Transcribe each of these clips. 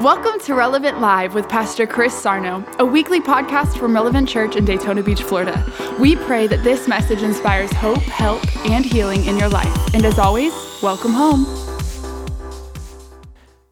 Welcome to Relevant Live with Pastor Chris Sarno, a weekly podcast from Relevant Church in Daytona Beach, Florida. We pray that this message inspires hope, help, and healing in your life. And as always, welcome home.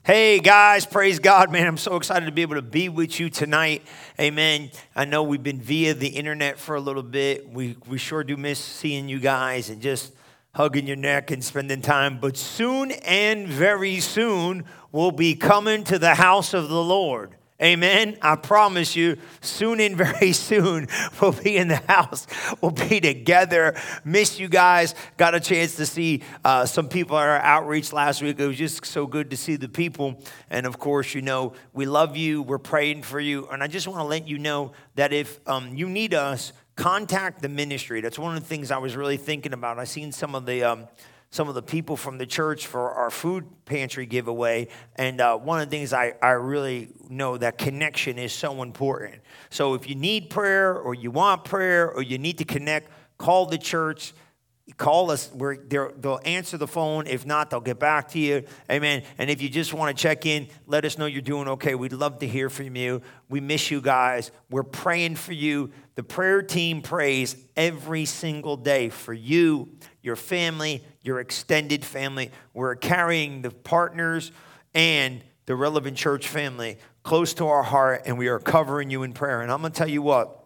Hey guys, praise God, man. I'm so excited to be able to be with you tonight. Amen. I know we've been via the internet for a little bit. We, we sure do miss seeing you guys and just hugging your neck and spending time. But soon and very soon, we'll be coming to the house of the Lord. Amen. I promise you, soon and very soon, we'll be in the house. We'll be together. Miss you guys. Got a chance to see uh, some people at our outreach last week. It was just so good to see the people. And of course, you know, we love you. We're praying for you. And I just want to let you know that if um, you need us, contact the ministry. That's one of the things I was really thinking about. I seen some of the. Um, some of the people from the church for our food pantry giveaway. And uh, one of the things I, I really know that connection is so important. So if you need prayer or you want prayer or you need to connect, call the church. Call us. We're, they'll answer the phone. If not, they'll get back to you. Amen. And if you just want to check in, let us know you're doing okay. We'd love to hear from you. We miss you guys. We're praying for you. The prayer team prays every single day for you, your family, your extended family. We're carrying the partners and the relevant church family close to our heart, and we are covering you in prayer. And I'm going to tell you what,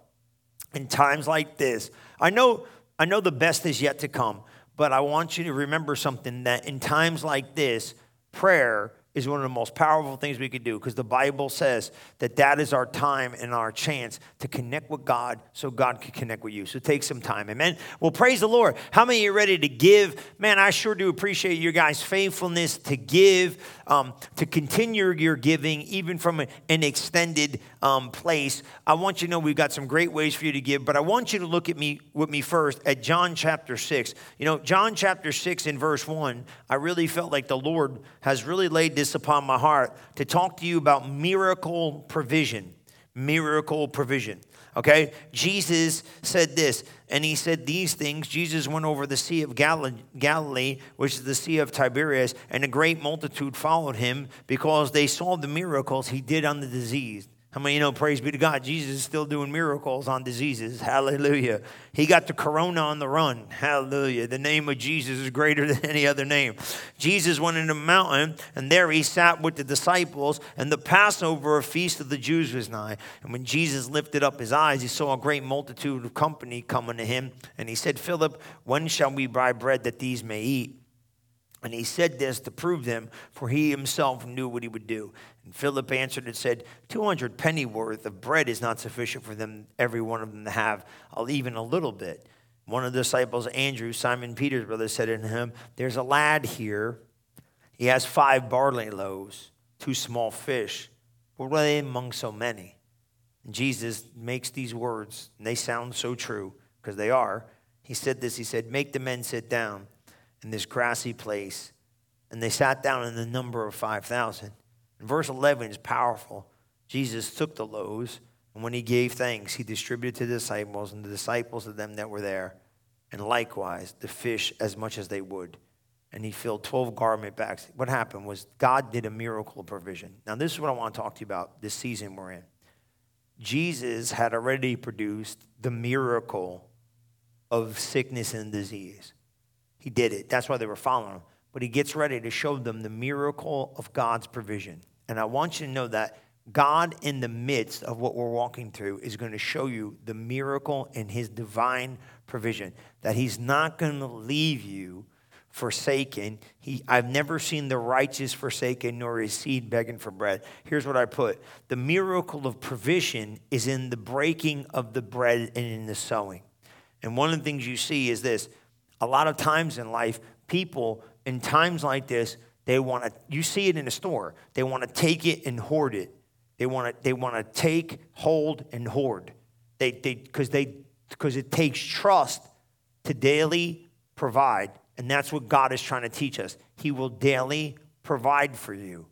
in times like this, I know, I know the best is yet to come, but I want you to remember something that in times like this, prayer is one of the most powerful things we could do because the Bible says that that is our time and our chance to connect with God so God can connect with you. So take some time. Amen. Well, praise the Lord. How many are ready to give? Man, I sure do appreciate your guys' faithfulness to give, um, to continue your giving, even from an extended um, place. I want you to know we've got some great ways for you to give, but I want you to look at me with me first at John chapter 6. You know, John chapter 6 in verse 1, I really felt like the Lord has really laid this upon my heart to talk to you about miracle provision. Miracle provision. Okay? Jesus said this, and he said these things. Jesus went over the Sea of Galilee, which is the Sea of Tiberias, and a great multitude followed him because they saw the miracles he did on the diseased. How many you know, praise be to God, Jesus is still doing miracles on diseases. Hallelujah. He got the corona on the run. Hallelujah. The name of Jesus is greater than any other name. Jesus went in the mountain, and there he sat with the disciples, and the Passover, feast of the Jews, was nigh. And when Jesus lifted up his eyes, he saw a great multitude of company coming to him. And he said, Philip, when shall we buy bread that these may eat? And he said this to prove them, for he himself knew what he would do. And Philip answered and said, 200 penny worth of bread is not sufficient for them, every one of them to have, even a little bit. One of the disciples, Andrew, Simon Peter's brother, said to him, There's a lad here. He has five barley loaves, two small fish. What are they among so many? And Jesus makes these words, and they sound so true, because they are. He said this He said, Make the men sit down in this grassy place. And they sat down in the number of 5,000. Verse 11 is powerful. Jesus took the loaves, and when he gave thanks, he distributed to the disciples, and the disciples to them that were there, and likewise the fish as much as they would. And he filled 12 garment bags. What happened was God did a miracle provision. Now, this is what I want to talk to you about this season we're in. Jesus had already produced the miracle of sickness and disease. He did it. That's why they were following him but he gets ready to show them the miracle of God's provision. And I want you to know that God, in the midst of what we're walking through, is going to show you the miracle in his divine provision. That he's not going to leave you forsaken. He, I've never seen the righteous forsaken nor his seed begging for bread. Here's what I put the miracle of provision is in the breaking of the bread and in the sowing. And one of the things you see is this a lot of times in life, people in times like this, they want to, you see it in a store, they want to take it and hoard it. They want to, they want to take, hold, and hoard. They, they, because they, because it takes trust to daily provide. And that's what God is trying to teach us. He will daily provide for you.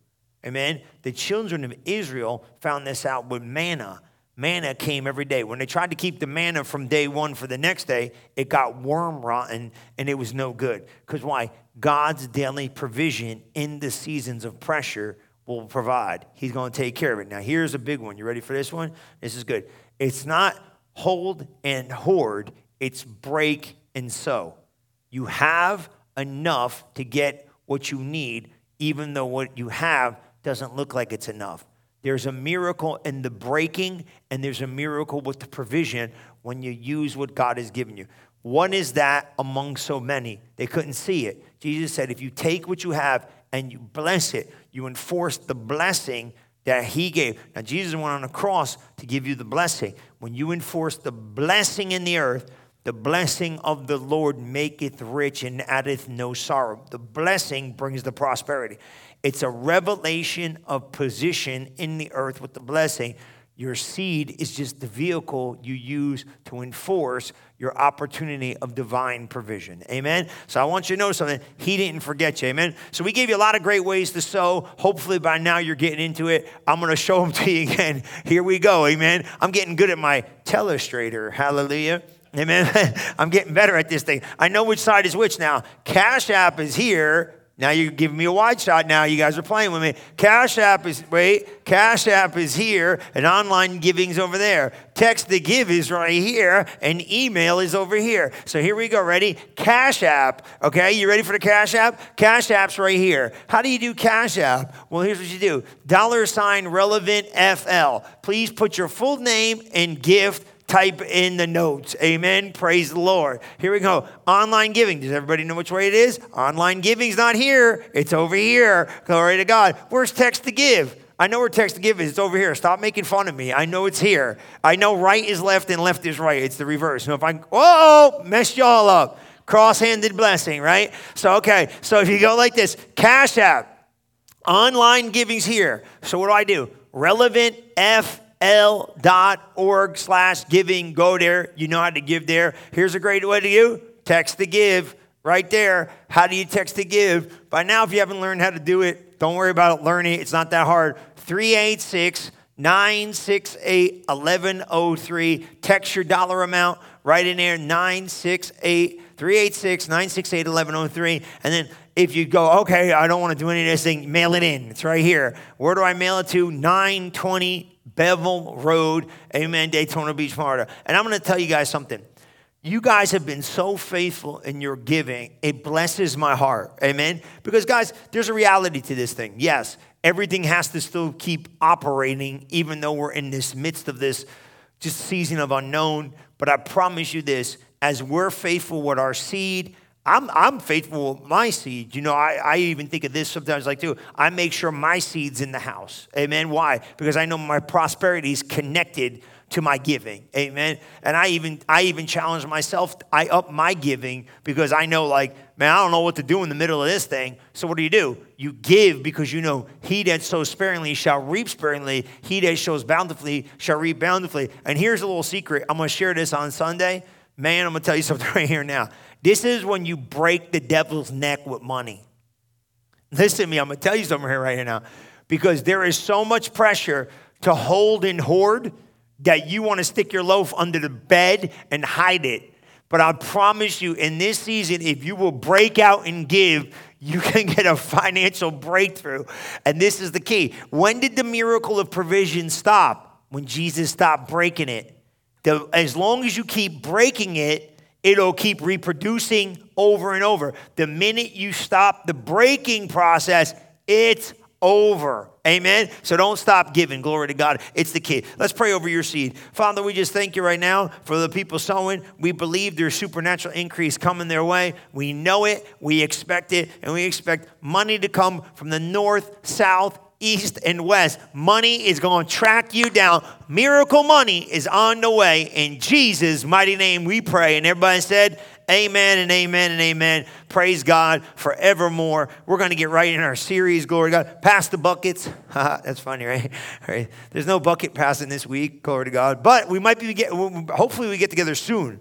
Amen. The children of Israel found this out with manna. Manna came every day. When they tried to keep the manna from day one for the next day, it got worm rotten and it was no good. Because why? God's daily provision in the seasons of pressure will provide. He's going to take care of it. Now, here's a big one. You ready for this one? This is good. It's not hold and hoard, it's break and sow. You have enough to get what you need, even though what you have doesn't look like it's enough. There's a miracle in the breaking, and there's a miracle with the provision when you use what God has given you. One is that among so many, they couldn't see it. Jesus said, if you take what you have and you bless it, you enforce the blessing that he gave. Now, Jesus went on the cross to give you the blessing. When you enforce the blessing in the earth, the blessing of the Lord maketh rich and addeth no sorrow. The blessing brings the prosperity. It's a revelation of position in the earth with the blessing. Your seed is just the vehicle you use to enforce your opportunity of divine provision. Amen. So I want you to know something. He didn't forget you. Amen. So we gave you a lot of great ways to sow. Hopefully by now you're getting into it. I'm going to show them to you again. Here we go. Amen. I'm getting good at my telestrator. Hallelujah. Amen. I'm getting better at this thing. I know which side is which now. Cash App is here. Now you're giving me a wide shot. Now you guys are playing with me. Cash App is wait. Cash App is here, and online giving's over there. Text the give is right here, and email is over here. So here we go. Ready? Cash App. Okay, you ready for the Cash App? Cash App's right here. How do you do Cash App? Well, here's what you do: dollar sign relevant FL. Please put your full name and gift type in the notes. Amen. Praise the Lord. Here we go. Online giving. Does everybody know which way it is? Online giving's not here. It's over here. Glory to God. Where's text to give? I know where text to give is. It's over here. Stop making fun of me. I know it's here. I know right is left and left is right. It's the reverse. So if I, oh, messed y'all up. Cross-handed blessing, right? So, okay. So if you go like this, Cash App, online giving's here. So what do I do? Relevant F l.org slash giving. Go there. You know how to give there. Here's a great way to do text to give right there. How do you text to give? By now, if you haven't learned how to do it, don't worry about it. learning. It's not that hard. 386 968 1103. Text your dollar amount right in there 968 386 968 1103. And then if you go, okay, I don't want to do any of this thing, mail it in. It's right here. Where do I mail it to? 920 Beville Road, amen, Daytona Beach, Florida. And I'm going to tell you guys something. You guys have been so faithful in your giving. It blesses my heart. Amen. Because, guys, there's a reality to this thing. Yes, everything has to still keep operating, even though we're in this midst of this just season of unknown. But I promise you this as we're faithful with our seed, I'm, I'm faithful with my seed. You know, I, I even think of this sometimes like, too. I make sure my seed's in the house. Amen. Why? Because I know my prosperity is connected to my giving. Amen. And I even I even challenge myself. I up my giving because I know like, man, I don't know what to do in the middle of this thing. So what do you do? You give because you know he that sows sparingly shall reap sparingly. He that shows bountifully shall reap bountifully. And here's a little secret. I'm gonna share this on Sunday. Man, I'm gonna tell you something right here now. This is when you break the devil's neck with money. Listen to me, I'm gonna tell you something here right here now. Because there is so much pressure to hold and hoard that you wanna stick your loaf under the bed and hide it. But I promise you, in this season, if you will break out and give, you can get a financial breakthrough. And this is the key. When did the miracle of provision stop? When Jesus stopped breaking it. The, as long as you keep breaking it, it'll keep reproducing over and over. The minute you stop the breaking process, it's over. Amen. So don't stop giving. Glory to God. It's the key. Let's pray over your seed. Father, we just thank you right now for the people sowing. We believe there's supernatural increase coming their way. We know it, we expect it, and we expect money to come from the north, south, east, and west. Money is going to track you down. Miracle money is on the way. In Jesus' mighty name we pray. And everybody said, Amen and amen and amen. Praise God forevermore. We're going to get right in our series. Glory to God. Pass the buckets. That's funny, right? right? There's no bucket passing this week. Glory to God. But we might be get. Hopefully, we get together soon.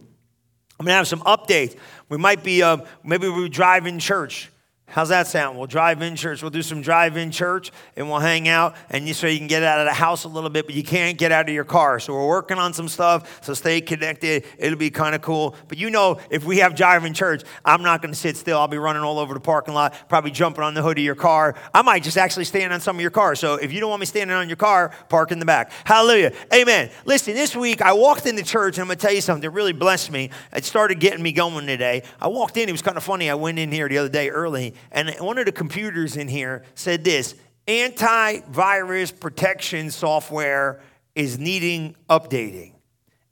I'm going to have some updates. We might be. Uh, maybe we drive in church. How's that sound? We'll drive in church. We'll do some drive in church and we'll hang out and you, so you can get out of the house a little bit, but you can't get out of your car. So we're working on some stuff. So stay connected. It'll be kind of cool. But you know, if we have drive in church, I'm not going to sit still. I'll be running all over the parking lot, probably jumping on the hood of your car. I might just actually stand on some of your cars. So if you don't want me standing on your car, park in the back. Hallelujah. Amen. Listen, this week I walked into church and I'm going to tell you something that really blessed me. It started getting me going today. I walked in. It was kind of funny. I went in here the other day early and one of the computers in here said this antivirus protection software is needing updating.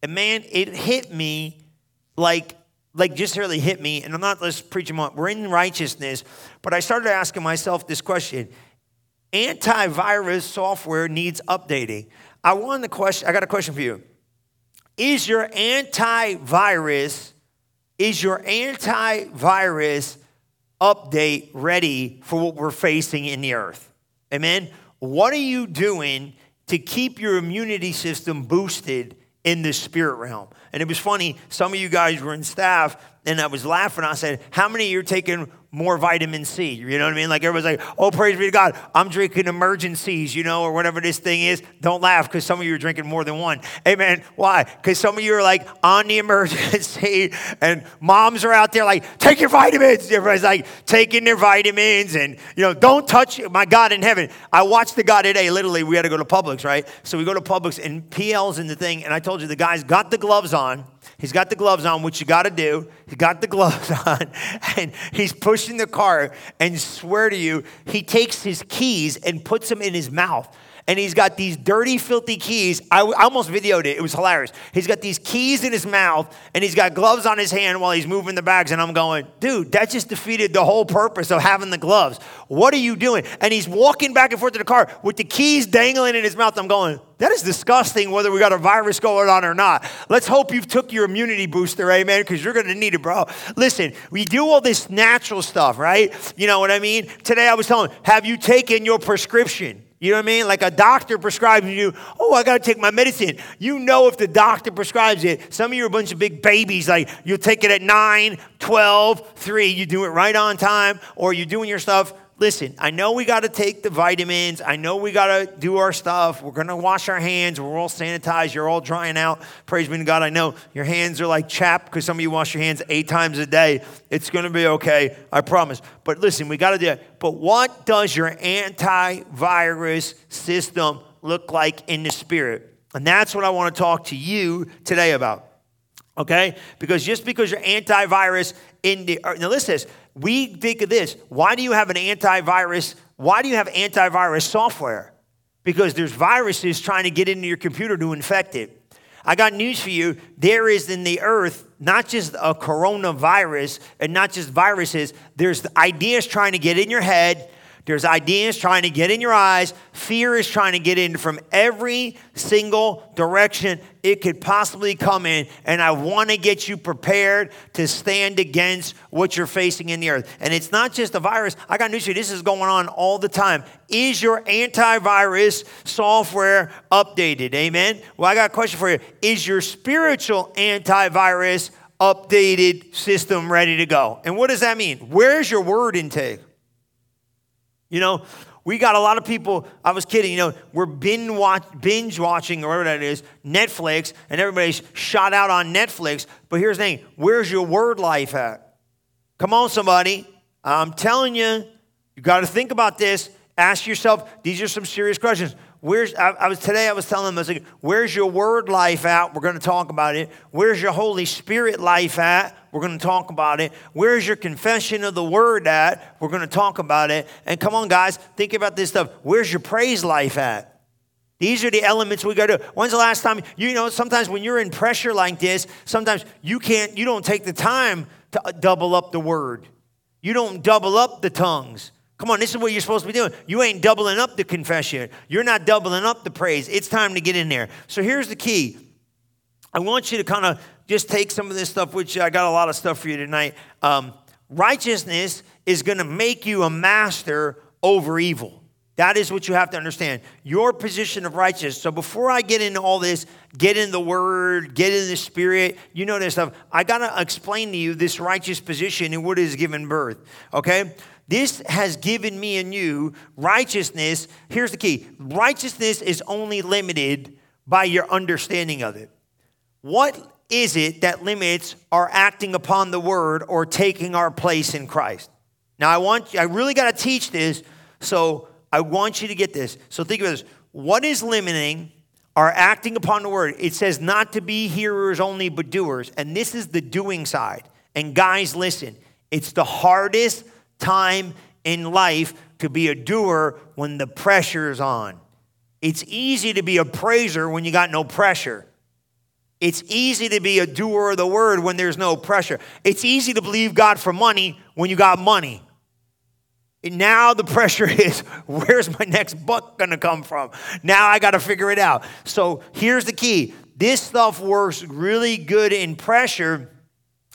And man, it hit me like like just really hit me, and I'm not just preaching on we're in righteousness, but I started asking myself this question. Antivirus software needs updating. I want the question, I got a question for you. Is your antivirus, is your antivirus update ready for what we're facing in the earth. Amen. What are you doing to keep your immunity system boosted in the spirit realm? And it was funny, some of you guys were in staff, and I was laughing. I said, How many of you are taking more vitamin C. You know what I mean? Like everybody's like, oh, praise be to God, I'm drinking Emergen-Cs, you know, or whatever this thing is. Don't laugh because some of you are drinking more than one. Amen. Why? Because some of you are like on the Emergen-C and moms are out there like, take your vitamins. Everybody's like taking their vitamins and, you know, don't touch my God in heaven. I watched the God today. Literally, we had to go to Publix, right? So we go to Publix and PL's in the thing. And I told you the guy's got the gloves on He's got the gloves on, which you got to do. He got the gloves on, and he's pushing the car. And swear to you, he takes his keys and puts them in his mouth and he's got these dirty, filthy keys. I, almost videoed it. It was hilarious. He's got these keys in his mouth, and he's got gloves on his hand while he's moving the bags. And I'm going, dude, that just defeated the whole purpose of having the gloves. What are you doing? And he's walking back and forth to the car with the keys dangling in his mouth. I'm going, that is disgusting whether we got a virus going on or not. Let's hope you've took your immunity booster, amen, because you're going to need it, bro. Listen, we do all this natural stuff, right? You know what I mean? Today I was telling, have you taken your prescription? You know what I mean? Like a doctor prescribes you, oh, I got to take my medicine. You know if the doctor prescribes it. Some of you are a bunch of big babies, like you'll take it at 9, 12, 3. You do it right on time, or you're doing your stuff listen, I know we got to take the vitamins. I know we got to do our stuff. We're going to wash our hands. We're all sanitized. You're all drying out. Praise be to God. I know your hands are like chapped because some of you wash your hands eight times a day. It's going to be okay. I promise. But listen, we got to do it. But what does your antivirus system look like in the spirit? And that's what I want to talk to you today about. Okay? Because just because you're antivirus in the now listen to this we think of this why do you have an antivirus? Why do you have antivirus software? Because there's viruses trying to get into your computer to infect it. I got news for you. There is in the earth not just a coronavirus and not just viruses, there's ideas trying to get in your head there's ideas trying to get in your eyes. Fear is trying to get in from every single direction it could possibly come in. And I want to get you prepared to stand against what you're facing in the earth. And it's not just a virus. I got news for you. This is going on all the time. Is your antivirus software updated? Amen. Well, I got a question for you. Is your spiritual antivirus updated system ready to go? And what does that mean? Where's your word intake? You know, we got a lot of people, I was kidding, you know, we're binge, watch, binge watching or whatever that is, Netflix, and everybody's shot out on Netflix. But here's the thing where's your word life at? Come on, somebody. I'm telling you, you got to think about this. Ask yourself, these are some serious questions. Where's I, I, was today? I was telling them, I was like, "Where's your word life at? We're going to talk about it. Where's your Holy Spirit life at? We're going to talk about it. Where's your confession of the word at? We're going to talk about it. And come on, guys, think about this stuff. Where's your praise life at? These are the elements we got to. When's the last time you know? Sometimes when you're in pressure like this, sometimes you can't. You don't take the time to uh, double up the word. You don't double up the tongues. Come on, this is what you're supposed to be doing. You ain't doubling up the confession. You're not doubling up the praise. It's time to get in there. So here's the key. I want you to kind of just take some of this stuff, which I got a lot of stuff for you tonight. Um, righteousness is going to make you a master over evil. That is what you have to understand. Your position of righteousness. So before I get into all this, get in the word, get in the spirit, you know this stuff. I got to explain to you this righteous position and what is given birth. Okay? This has given me and you righteousness. Here's the key righteousness is only limited by your understanding of it. What is it that limits our acting upon the word or taking our place in Christ? Now, I want I really got to teach this, so I want you to get this. So think of this. What is limiting our acting upon the word? It says not to be hearers only, but doers. And this is the doing side. And guys, listen, it's the hardest time in life to be a doer when the pressure's on. It's easy to be a praiser when you got no pressure. It's easy to be a doer of the word when there's no pressure. It's easy to believe God for money when you got money. And now the pressure is where's my next buck gonna come from? Now I gotta figure it out. So here's the key this stuff works really good in pressure,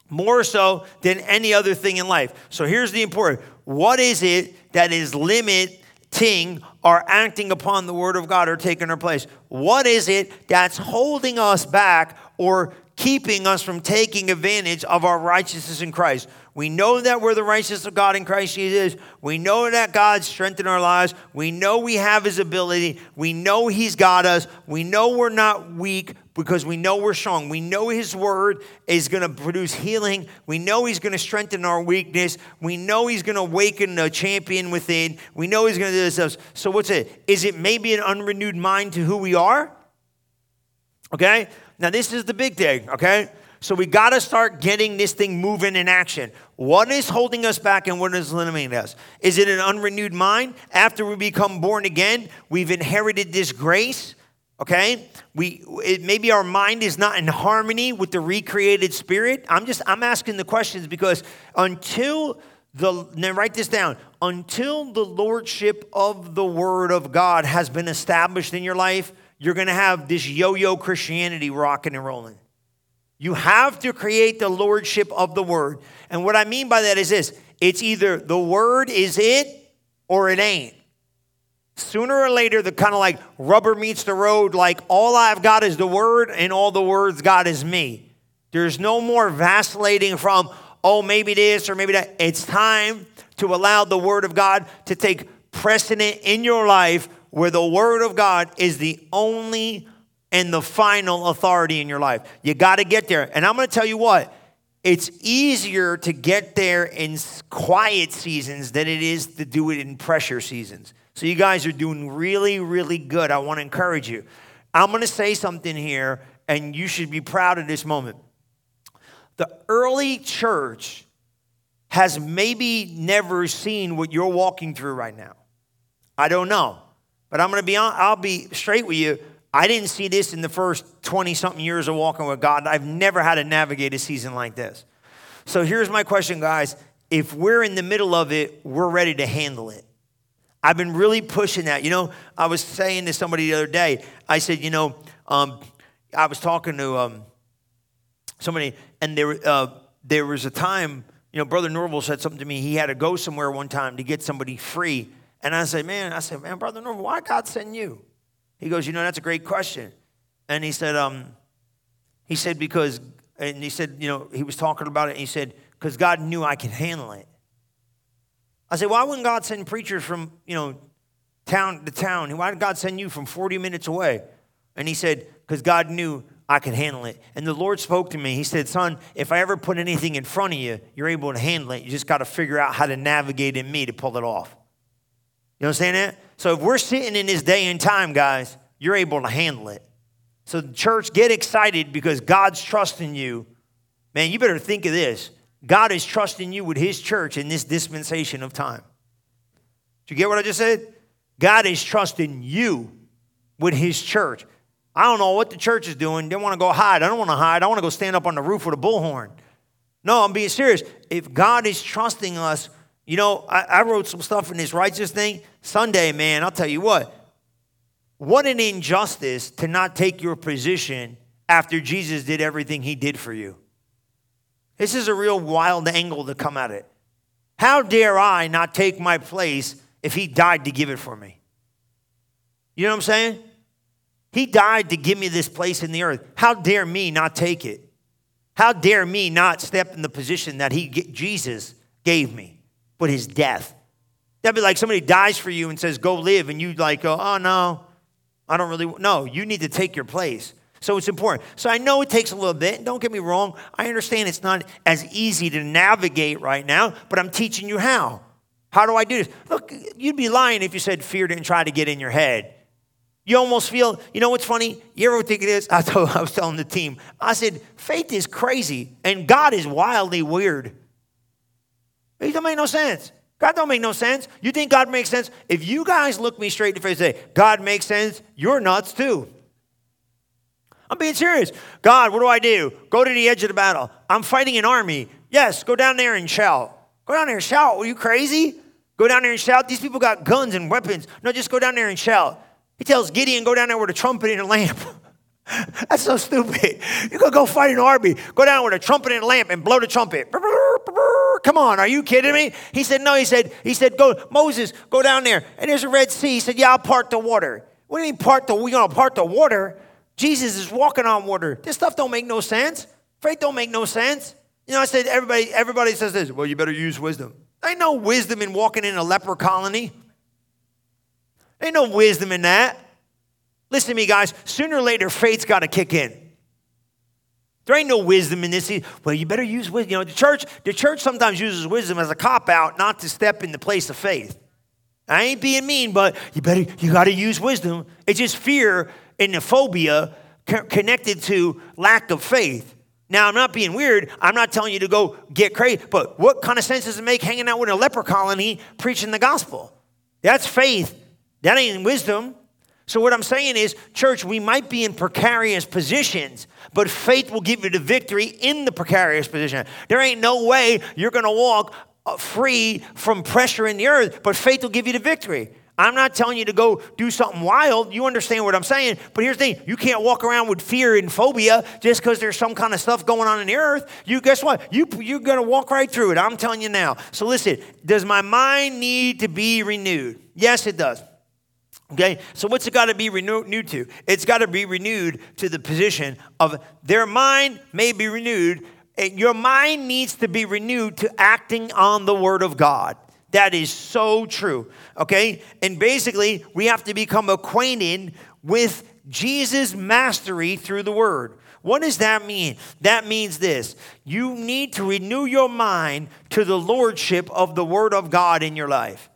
more so than any other thing in life. So here's the important what is it that is limiting our acting upon the word of God or taking our place? What is it that's holding us back or keeping us from taking advantage of our righteousness in Christ? We know that we're the righteousness of God in Christ Jesus. We know that God's strengthened our lives. We know we have His ability. We know He's got us. We know we're not weak because we know we're strong. We know His word is going to produce healing. We know He's going to strengthen our weakness. We know He's going to awaken the champion within. We know He's going to do this. So, what's it? Is it maybe an unrenewed mind to who we are? Okay? Now, this is the big thing, okay? So we got to start getting this thing moving in action. What is holding us back and what is limiting us? Is it an unrenewed mind? After we become born again, we've inherited this grace. Okay, we it, maybe our mind is not in harmony with the recreated spirit. I'm just I'm asking the questions because until the now write this down until the lordship of the word of God has been established in your life, you're going to have this yo-yo Christianity rocking and rolling. You have to create the lordship of the word. And what I mean by that is this it's either the word is it or it ain't. Sooner or later, the kind of like rubber meets the road, like all I've got is the word and all the words got is me. There's no more vacillating from, oh, maybe this or maybe that. It's time to allow the word of God to take precedent in your life where the word of God is the only and the final authority in your life. You got to get there. And I'm going to tell you what, it's easier to get there in quiet seasons than it is to do it in pressure seasons. So you guys are doing really, really good. I want to encourage you. I'm going to say something here, and you should be proud of this moment. The early church has maybe never seen what you're walking through right now. I don't know. But I'm going to be on, I'll be straight with you. I didn't see this in the first 20 something years of walking with God. I've never had to navigate a season like this. So here's my question, guys. If we're in the middle of it, we're ready to handle it. I've been really pushing that. You know, I was saying to somebody the other day, I said, you know, um, I was talking to um, somebody, and there, uh, there was a time, you know, Brother Norvel said something to me. He had to go somewhere one time to get somebody free. And I said, man, I said, man, Brother Norvel, why God send you? He goes, You know, that's a great question. And he said, um, he said, because, and he said, you know, he was talking about it, and he said, because God knew I could handle it. I said, why wouldn't God send preachers from, you know, town to town? Why did God send you from 40 minutes away? And he said, because God knew I could handle it. And the Lord spoke to me. He said, Son, if I ever put anything in front of you, you're able to handle it. You just got to figure out how to navigate in me to pull it off. You understand that? So if we're sitting in this day and time, guys, you're able to handle it. So, the church, get excited because God's trusting you. Man, you better think of this. God is trusting you with His church in this dispensation of time. Do you get what I just said? God is trusting you with His church. I don't know what the church is doing. They want to go hide. I don't want to hide. I want to go stand up on the roof with a bullhorn. No, I'm being serious. If God is trusting us you know, I, I wrote some stuff in this righteous thing. Sunday, man, I'll tell you what. What an injustice to not take your position after Jesus did everything he did for you. This is a real wild angle to come at it. How dare I not take my place if he died to give it for me? You know what I'm saying? He died to give me this place in the earth. How dare me not take it? How dare me not step in the position that he Jesus gave me? But his death. That'd be like somebody dies for you and says, go live, and you'd like go, oh no, I don't really, no, you need to take your place. So it's important. So I know it takes a little bit. Don't get me wrong. I understand it's not as easy to navigate right now, but I'm teaching you how. How do I do this? Look, you'd be lying if you said fear didn't try to get in your head. You almost feel, you know what's funny? You ever think it is? I, told, I was telling the team, I said, faith is crazy and God is wildly weird. It don't make no sense. God don't make no sense. You think God makes sense? If you guys look me straight in the face and say, God makes sense, you're nuts too. I'm being serious. God, what do I do? Go to the edge of the battle. I'm fighting an army. Yes, go down there and shout. Go down there and shout. Are you crazy? Go down there and shout. These people got guns and weapons. No, just go down there and shout. He tells Gideon, go down there with a trumpet and a lamp. That's so stupid. You gotta go fight an army. Go down with a trumpet and a lamp and blow the trumpet. Come on, are you kidding me? He said, No, he said, he said, Go, Moses, go down there. And there's a Red Sea. He said, Yeah, I'll part the water. What do you mean part the we gonna part the water? Jesus is walking on water. This stuff don't make no sense. Faith don't make no sense. You know, I said everybody, everybody says this, well, you better use wisdom. There ain't no wisdom in walking in a leper colony. There ain't no wisdom in that. Listen to me, guys. Sooner or later, faith's got to kick in. There ain't no wisdom in this. Well, you better use wisdom. You know, the church, the church sometimes uses wisdom as a cop out, not to step in the place of faith. I ain't being mean, but you better, you got to use wisdom. It's just fear and the phobia connected to lack of faith. Now, I'm not being weird. I'm not telling you to go get crazy, but what kind of sense does it make hanging out with a leper colony preaching the gospel? That's faith. That ain't wisdom. So, what I'm saying is, church, we might be in precarious positions, but faith will give you the victory in the precarious position. There ain't no way you're going to walk uh, free from pressure in the earth, but faith will give you the victory. I'm not telling you to go do something wild. You understand what I'm saying. But here's the thing you can't walk around with fear and phobia just because there's some kind of stuff going on in the earth. You guess what? You, you're going to walk right through it. I'm telling you now. So listen, does my mind need to be renewed? Yes, it does. Okay, so what's it got to be renewed to? It's got to be renewed to the position of their mind may be renewed. And your mind needs to be renewed to acting on the word of God. That is so true. Okay? And basically, we have to become acquainted with Jesus' mastery through the word. What does that mean? That means this you need to renew your mind to the lordship of the word of God in your life.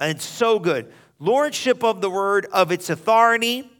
And it's so good. Lordship of the word, of its authority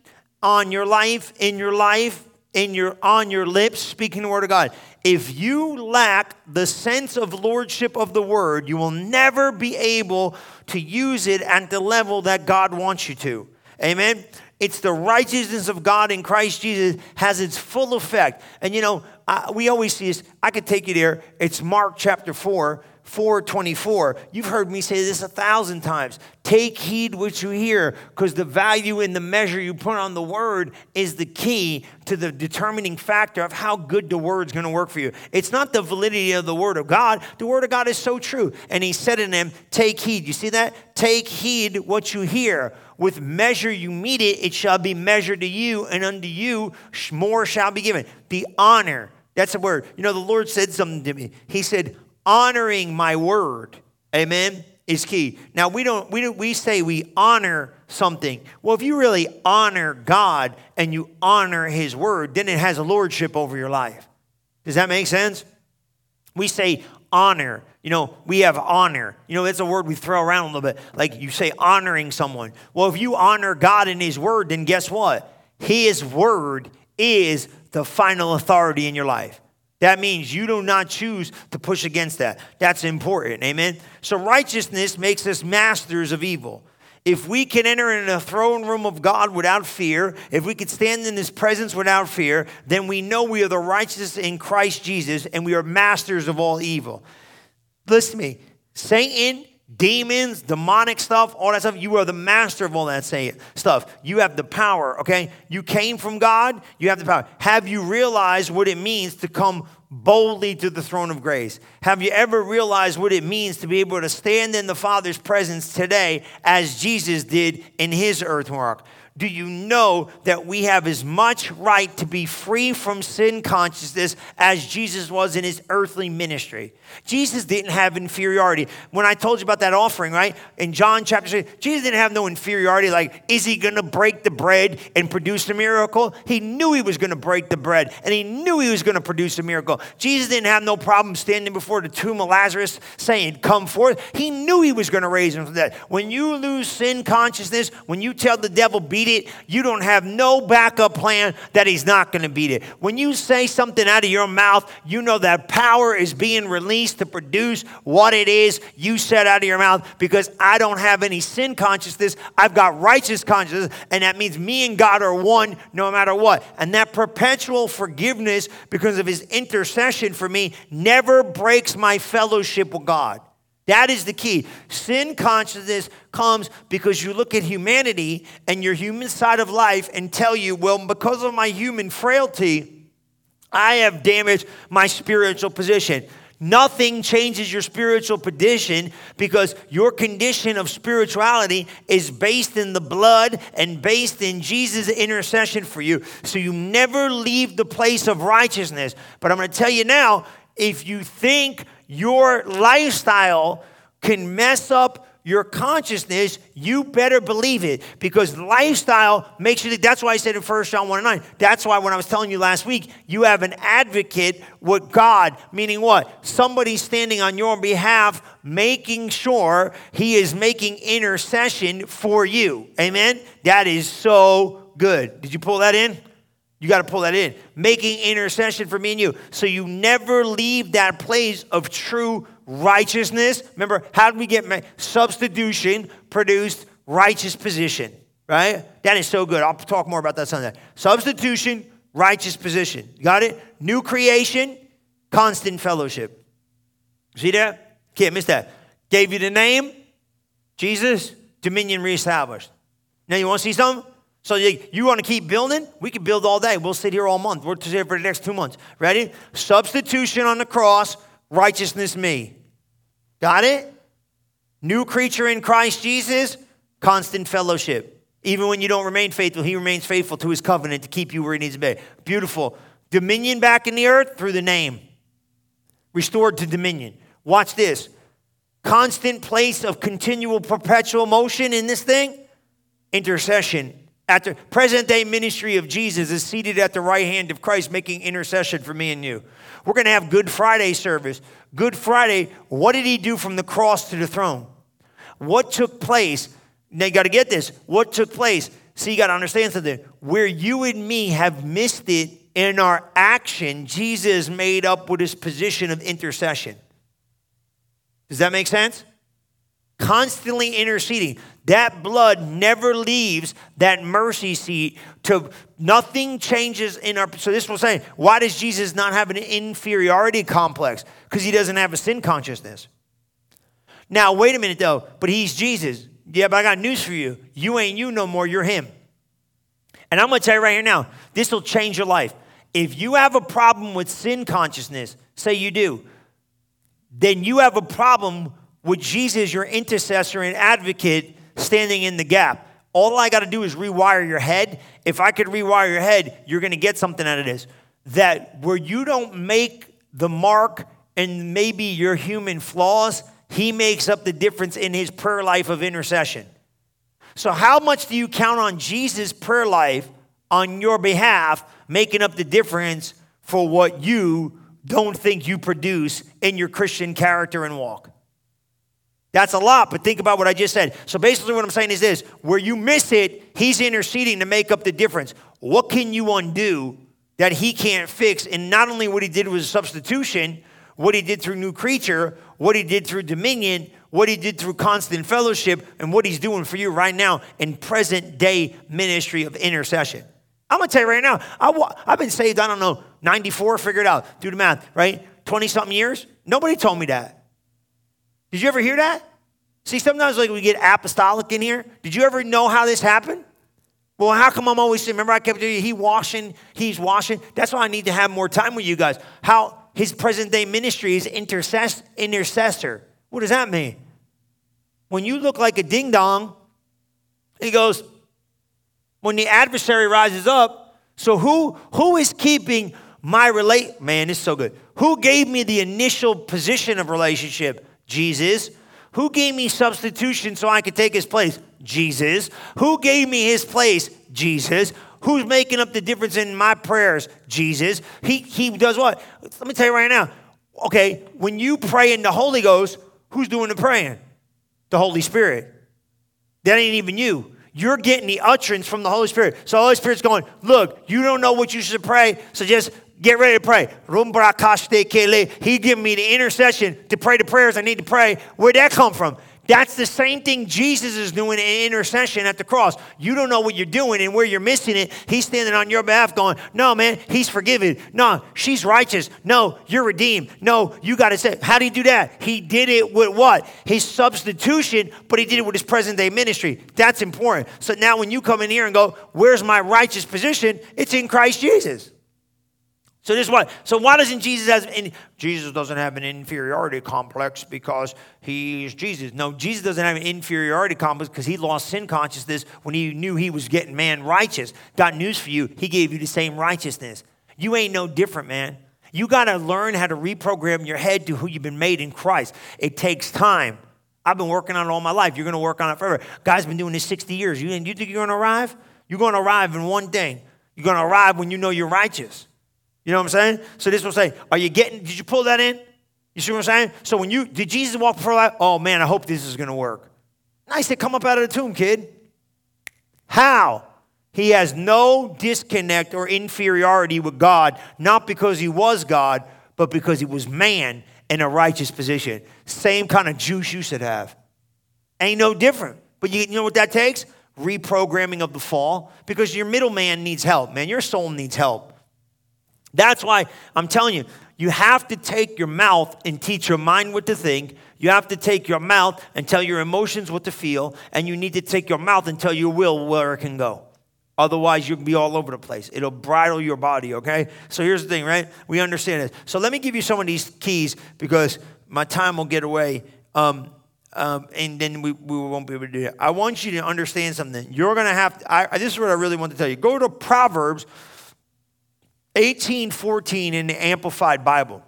on your life, in your life, in your on your lips, speaking the word of God. If you lack the sense of lordship of the word, you will never be able to use it at the level that God wants you to. Amen. It's the righteousness of God in Christ Jesus has its full effect. And you know, I, we always see this. I could take you there. It's Mark chapter 4, 424. You've heard me say this a thousand times. Take heed what you hear, because the value in the measure you put on the word is the key to the determining factor of how good the word's going to work for you. It's not the validity of the word of God. The word of God is so true. And he said in them, Take heed. You see that? Take heed what you hear. With measure you meet it, it shall be measured to you, and unto you more shall be given. The honor. That's a word. You know, the Lord said something to me. He said, honoring my word, amen, is key. Now we don't we don't, we say we honor something. Well, if you really honor God and you honor his word, then it has a lordship over your life. Does that make sense? We say honor. You know, we have honor. You know, that's a word we throw around a little bit. Like you say honoring someone. Well, if you honor God and his word, then guess what? His word is the final authority in your life. That means you do not choose to push against that. That's important. Amen. So righteousness makes us masters of evil. If we can enter in the throne room of God without fear, if we can stand in his presence without fear, then we know we are the righteous in Christ Jesus and we are masters of all evil. Listen to me. Satan demons, demonic stuff, all that stuff. You are the master of all that stuff. You have the power, okay? You came from God, you have the power. Have you realized what it means to come boldly to the throne of grace. Have you ever realized what it means to be able to stand in the Father's presence today as Jesus did in his earth walk? Do you know that we have as much right to be free from sin consciousness as Jesus was in his earthly ministry? Jesus didn't have inferiority. When I told you about that offering, right? In John chapter 6, Jesus didn't have no inferiority like, is he going to break the bread and produce a miracle? He knew he was going to break the bread and he knew he was going to produce a miracle. Jesus didn't have no problem standing before the tomb of Lazarus saying, Come forth. He knew he was going to raise him from dead. When you lose sin consciousness, when you tell the devil, beat it, you don't have no backup plan that he's not going to beat it. When you say something out of your mouth, you know that power is being released to produce what it is you said out of your mouth because I don't have any sin consciousness. I've got righteous consciousness, and that means me and God are one no matter what. And that perpetual forgiveness because of his intercession for me never breaks my fellowship with God. That is the key. Sin consciousness comes because you look at humanity and your human side of life and tell you, well, because of my human frailty, I have damaged my spiritual position. Nothing changes your spiritual position because your condition of spirituality is based in the blood and based in Jesus' intercession for you. So you never leave the place of righteousness. But I'm going to tell you now if you think your lifestyle can mess up your consciousness, you better believe it because lifestyle makes you. That's why I said in 1 John 1 and 9. That's why when I was telling you last week, you have an advocate with God, meaning what? Somebody standing on your behalf, making sure he is making intercession for you. Amen? That is so good. Did you pull that in? You got to pull that in. Making intercession for me and you. So you never leave that place of true righteousness. Remember, how did we get substitution produced righteous position, right? That is so good. I'll talk more about that Sunday. Substitution, righteous position. Got it? New creation, constant fellowship. See that? Can't miss that. Gave you the name, Jesus, dominion reestablished. Now you want to see something? So you, you want to keep building? We can build all day. We'll sit here all month. We're here for the next two months. Ready? Substitution on the cross, righteousness me. Got it? New creature in Christ Jesus, constant fellowship. Even when you don't remain faithful, he remains faithful to his covenant to keep you where he needs to be. Beautiful. Dominion back in the earth through the name. Restored to dominion. Watch this. Constant place of continual perpetual motion in this thing. Intercession at the present day ministry of Jesus is seated at the right hand of Christ, making intercession for me and you. We're going to have Good Friday service. Good Friday, what did he do from the cross to the throne? What took place? Now you got to get this. What took place? See, you got to understand something. Where you and me have missed it in our action, Jesus made up with his position of intercession. Does that make sense? Constantly interceding. That blood never leaves that mercy seat to nothing changes in our so this was saying, why does Jesus not have an inferiority complex? Because he doesn't have a sin consciousness. Now, wait a minute though, but he's Jesus. Yeah, but I got news for you. You ain't you no more, you're him. And I'm gonna tell you right here now, this will change your life. If you have a problem with sin consciousness, say you do, then you have a problem with Jesus, your intercessor and advocate, standing in the gap. All I got to do is rewire your head. If I could rewire your head, you're going to get something out of this. That where you don't make the mark and maybe your human flaws, he makes up the difference in his prayer life of intercession. So, how much do you count on Jesus' prayer life on your behalf, making up the difference for what you don't think you produce in your Christian character and walk? That's a lot, but think about what I just said. So basically, what I'm saying is this where you miss it, he's interceding to make up the difference. What can you undo that he can't fix? And not only what he did was substitution, what he did through new creature, what he did through dominion, what he did through constant fellowship, and what he's doing for you right now in present day ministry of intercession. I'm gonna tell you right now, I, have been saved, I don't know, 94, figure it out, do the math, right? 20 something years. Nobody told me that. Did you ever hear that? See, sometimes like we get apostolic in here. Did you ever know how this happened? Well, how come I'm always saying, remember I kept you, he washing, he's washing. That's why I need to have more time with you guys. How his present day ministry is intercess- intercessor. What does that mean? When you look like a ding dong, he goes, when the adversary rises up, so who who is keeping my relate man, it's so good. Who gave me the initial position of relationship? Jesus. Who gave me substitution so I could take his place? Jesus. Who gave me his place? Jesus. Who's making up the difference in my prayers? Jesus. He, he does what? Let me tell you right now. Okay, when you pray in the Holy Ghost, who's doing the praying? The Holy Spirit. That ain't even you. You're getting the utterance from the Holy Spirit. So the Holy Spirit's going, look, you don't know what you should pray, so just get ready to pray. He gave me the intercession to pray the prayers I need to pray. Where'd that come from? That's the same thing Jesus is doing in intercession at the cross. You don't know what you're doing and where you're missing it. He's standing on your behalf going, No, man, he's forgiven. No, she's righteous. No, you're redeemed. No, you got to say, How did he do that? He did it with what? His substitution, but he did it with his present day ministry. That's important. So now when you come in here and go, Where's my righteous position? It's in Christ Jesus. So this is what. So why doesn't Jesus have? Any, Jesus doesn't have an inferiority complex because he's Jesus. No, Jesus doesn't have an inferiority complex because he lost sin consciousness when he knew he was getting man righteous. Got news for you. He gave you the same righteousness. You ain't no different, man. You got to learn how to reprogram your head to who you've been made in Christ. It takes time. I've been working on it all my life. You're going to work on it forever. Guy's been doing this 60 years. You, you think you're going to arrive? You're going to arrive in one thing. You're going to arrive when you know you're righteous. You know what I'm saying? So this will say, are you getting, did you pull that in? You see what I'm saying? So when you, did Jesus walk before life? Oh man, I hope this is going to work. Nice to come up out of the tomb, kid. How? He has no disconnect or inferiority with God, not because he was God, but because he was man in a righteous position. Same kind of juice you should have. Ain't no different. But you, you know what that takes? Reprogramming of the fall. Because your middleman needs help, man. Your soul needs help. That's why I'm telling you, you have to take your mouth and teach your mind what to think. You have to take your mouth and tell your emotions what to feel. And you need to take your mouth and tell your will where it can go. Otherwise, you'll be all over the place. It'll bridle your body, okay? So here's the thing, right? We understand this. So let me give you some of these keys because my time will get away. Um, um, and then we, we won't be able to do it. I want you to understand something. You're going to have I, this is what I really want to tell you. Go to Proverbs 1814 in the Amplified Bible.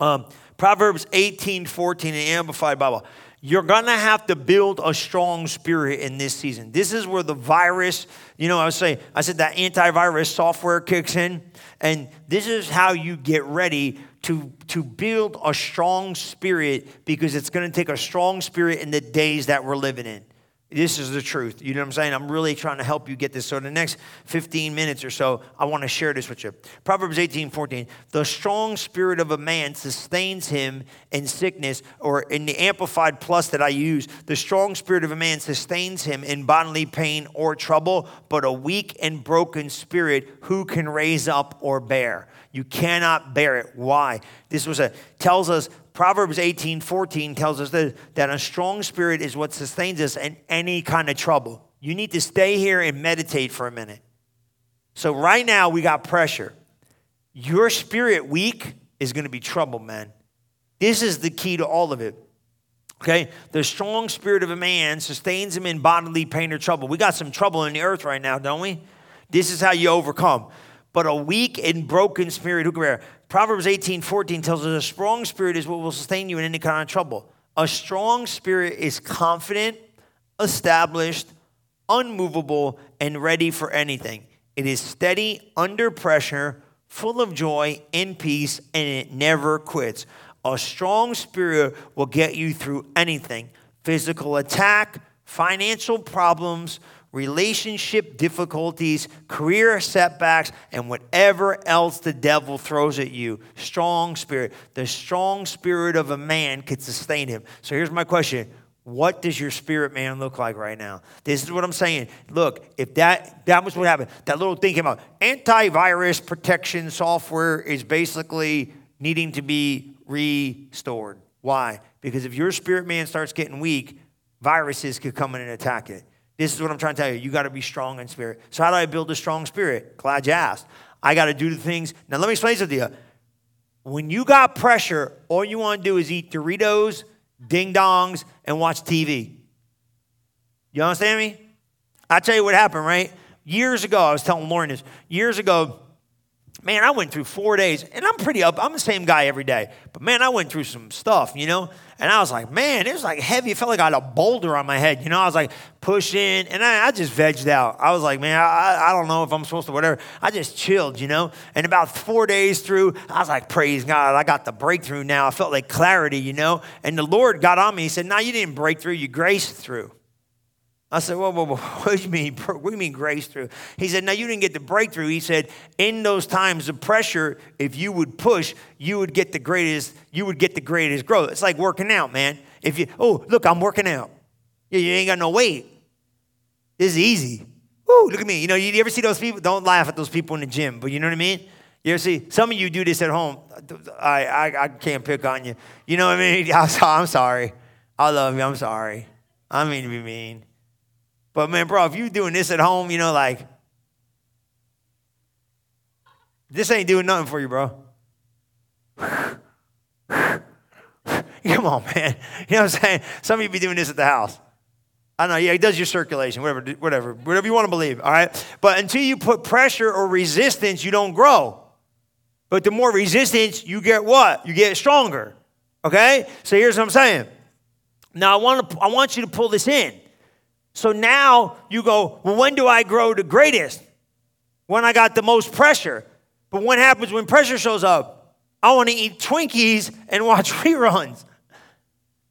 Um, Proverbs 1814 in the Amplified Bible. You're going to have to build a strong spirit in this season. This is where the virus, you know, I was saying, I said that antivirus software kicks in. And this is how you get ready to, to build a strong spirit because it's going to take a strong spirit in the days that we're living in. This is the truth. You know what I'm saying? I'm really trying to help you get this. So, the next 15 minutes or so, I want to share this with you. Proverbs 18 14. The strong spirit of a man sustains him in sickness, or in the Amplified Plus that I use, the strong spirit of a man sustains him in bodily pain or trouble, but a weak and broken spirit who can raise up or bear? You cannot bear it. Why? This was a tells us Proverbs 18 14 tells us that, that a strong spirit is what sustains us in any kind of trouble. You need to stay here and meditate for a minute. So, right now, we got pressure. Your spirit weak is going to be trouble, man. This is the key to all of it. Okay? The strong spirit of a man sustains him in bodily pain or trouble. We got some trouble in the earth right now, don't we? This is how you overcome. But a weak and broken spirit, who can bear? Proverbs 18 14 tells us a strong spirit is what will sustain you in any kind of trouble. A strong spirit is confident, established, unmovable, and ready for anything. It is steady under pressure, full of joy and peace, and it never quits. A strong spirit will get you through anything physical attack, financial problems, relationship difficulties, career setbacks, and whatever else the devil throws at you. Strong spirit. The strong spirit of a man could sustain him. So here's my question. What does your spirit man look like right now? This is what I'm saying. Look, if that that was what happened, that little thing came out. Antivirus protection software is basically needing to be restored. Why? Because if your spirit man starts getting weak, viruses could come in and attack it. This is what I'm trying to tell you. You got to be strong in spirit. So, how do I build a strong spirit? Glad you asked. I got to do the things. Now, let me explain something to you. when you got pressure, all you want to do is eat Doritos, ding dongs, and watch TV. You understand me? I tell you what happened, right? Years ago, I was telling Lauren this. Years ago, man, I went through four days, and I'm pretty up. I'm the same guy every day, but man, I went through some stuff, you know. And I was like, man, it was like heavy. It felt like I had a boulder on my head, you know. I was like pushing, and I, I just vegged out. I was like, man, I, I don't know if I'm supposed to, whatever. I just chilled, you know. And about four days through, I was like, praise God, I got the breakthrough now. I felt like clarity, you know. And the Lord got on me. He said, no, you didn't break through, you graced through. I said, whoa, whoa, whoa, what do you mean? What do you mean grace through? He said, no, you didn't get the breakthrough. He said, in those times of pressure, if you would push, you would get the greatest, you would get the greatest growth. It's like working out, man. If you, oh, look, I'm working out. Yeah, you ain't got no weight. This is easy. Woo, look at me. You know, you ever see those people? Don't laugh at those people in the gym, but you know what I mean? You ever see, some of you do this at home. I, I, I can't pick on you. You know what I mean? I'm sorry. I love you. I'm sorry. I mean to be mean. But man, bro, if you're doing this at home, you know, like, this ain't doing nothing for you, bro. Come on, man. You know what I'm saying? Some of you be doing this at the house. I know, yeah, it does your circulation, whatever, whatever, whatever you want to believe, all right? But until you put pressure or resistance, you don't grow. But the more resistance, you get what? You get stronger. Okay? So here's what I'm saying. Now I want to I want you to pull this in. So now you go, well, when do I grow the greatest? When I got the most pressure. But what happens when pressure shows up? I want to eat Twinkies and watch reruns.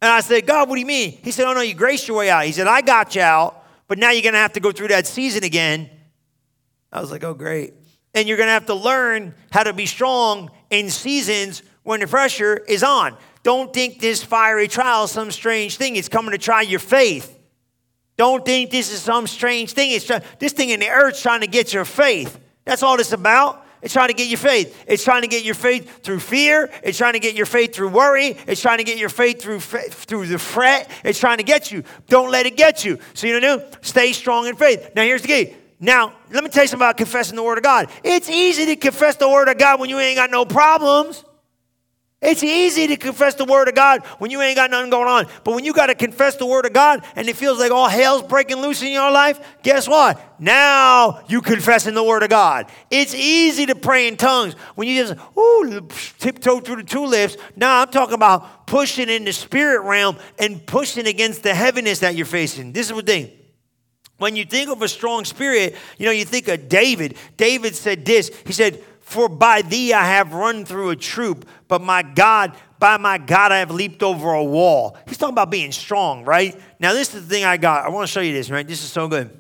And I said, God, what do you mean? He said, Oh, no, you graced your way out. He said, I got you out, but now you're going to have to go through that season again. I was like, Oh, great. And you're going to have to learn how to be strong in seasons when the pressure is on. Don't think this fiery trial is some strange thing. It's coming to try your faith. Don't think this is some strange thing. It's try- this thing in the earth's trying to get your faith. That's all it's about. It's trying to get your faith. It's trying to get your faith through fear. It's trying to get your faith through worry. It's trying to get your faith through through the fret. It's trying to get you. Don't let it get you. So you know, stay strong in faith. Now here's the key. Now let me tell you something about confessing the word of God. It's easy to confess the word of God when you ain't got no problems. It's easy to confess the word of God when you ain't got nothing going on. But when you got to confess the word of God and it feels like all hell's breaking loose in your life, guess what? Now you confessing the word of God. It's easy to pray in tongues when you just ooh tiptoe through the tulips. Now I'm talking about pushing in the spirit realm and pushing against the heaviness that you're facing. This is the thing. When you think of a strong spirit, you know, you think of David. David said this. He said, for by thee I have run through a troop, but my God, by my God, I have leaped over a wall. He's talking about being strong, right? Now, this is the thing I got. I want to show you this, right? This is so good.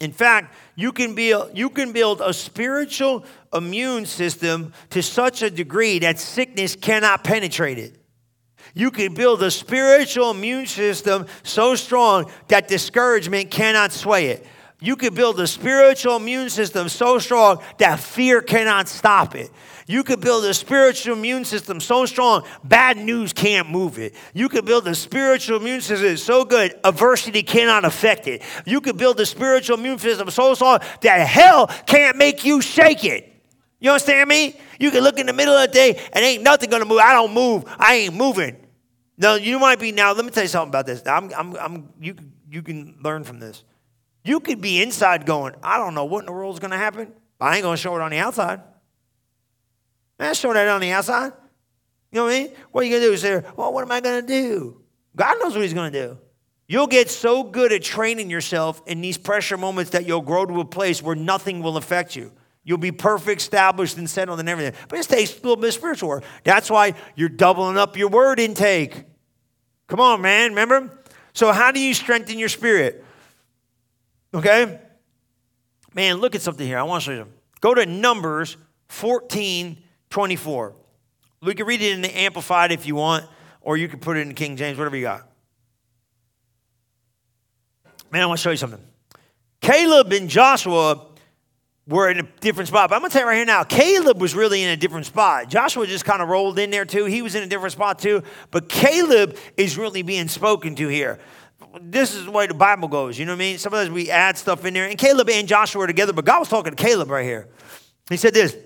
In fact, you can build, you can build a spiritual immune system to such a degree that sickness cannot penetrate it. You can build a spiritual immune system so strong that discouragement cannot sway it you could build a spiritual immune system so strong that fear cannot stop it. You could build a spiritual immune system so strong, bad news can't move it. You could build a spiritual immune system so good, adversity cannot affect it. You could build a spiritual immune system so strong that hell can't make you shake it. You understand me? You can look in the middle of the day and ain't nothing gonna move. I don't move. I ain't moving. Now you might be now. Let me tell you something about this. I'm, I'm, I'm, you, you can learn from this. You could be inside going, I don't know what in the world is going to happen. I ain't going to show it on the outside. Man, show that on the outside. You know what I mean? What are you going to do? Say, well, what am I going to do? God knows what he's going to do. You'll get so good at training yourself in these pressure moments that you'll grow to a place where nothing will affect you. You'll be perfect, established, and settled and everything. But it takes a little bit of spiritual work. That's why you're doubling up your word intake. Come on, man. Remember? So, how do you strengthen your spirit? Okay? Man, look at something here. I want to show you. Go to Numbers 14 24. We can read it in the Amplified if you want, or you can put it in King James, whatever you got. Man, I want to show you something. Caleb and Joshua were in a different spot. But I'm going to tell you right here now, Caleb was really in a different spot. Joshua just kind of rolled in there too. He was in a different spot too. But Caleb is really being spoken to here this is the way the Bible goes. You know what I mean? Sometimes we add stuff in there. And Caleb and Joshua were together, but God was talking to Caleb right here. He said this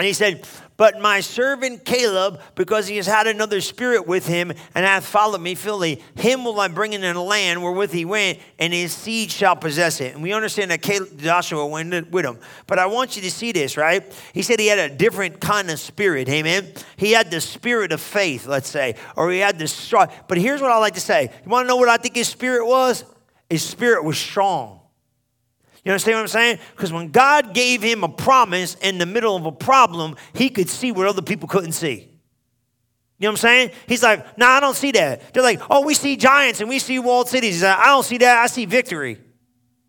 And he said, But my servant Caleb, because he has had another spirit with him and hath followed me fully, him will I bring in a land wherewith he went, and his seed shall possess it. And we understand that Caleb, Joshua went with him. But I want you to see this, right? He said he had a different kind of spirit, amen? He had the spirit of faith, let's say, or he had the strong. But here's what I like to say. You want to know what I think his spirit was? His spirit was strong. You understand what I'm saying? Because when God gave him a promise in the middle of a problem, he could see what other people couldn't see. You know what I'm saying? He's like, no, nah, I don't see that. They're like, oh, we see giants and we see walled cities. He's like, I don't see that. I see victory.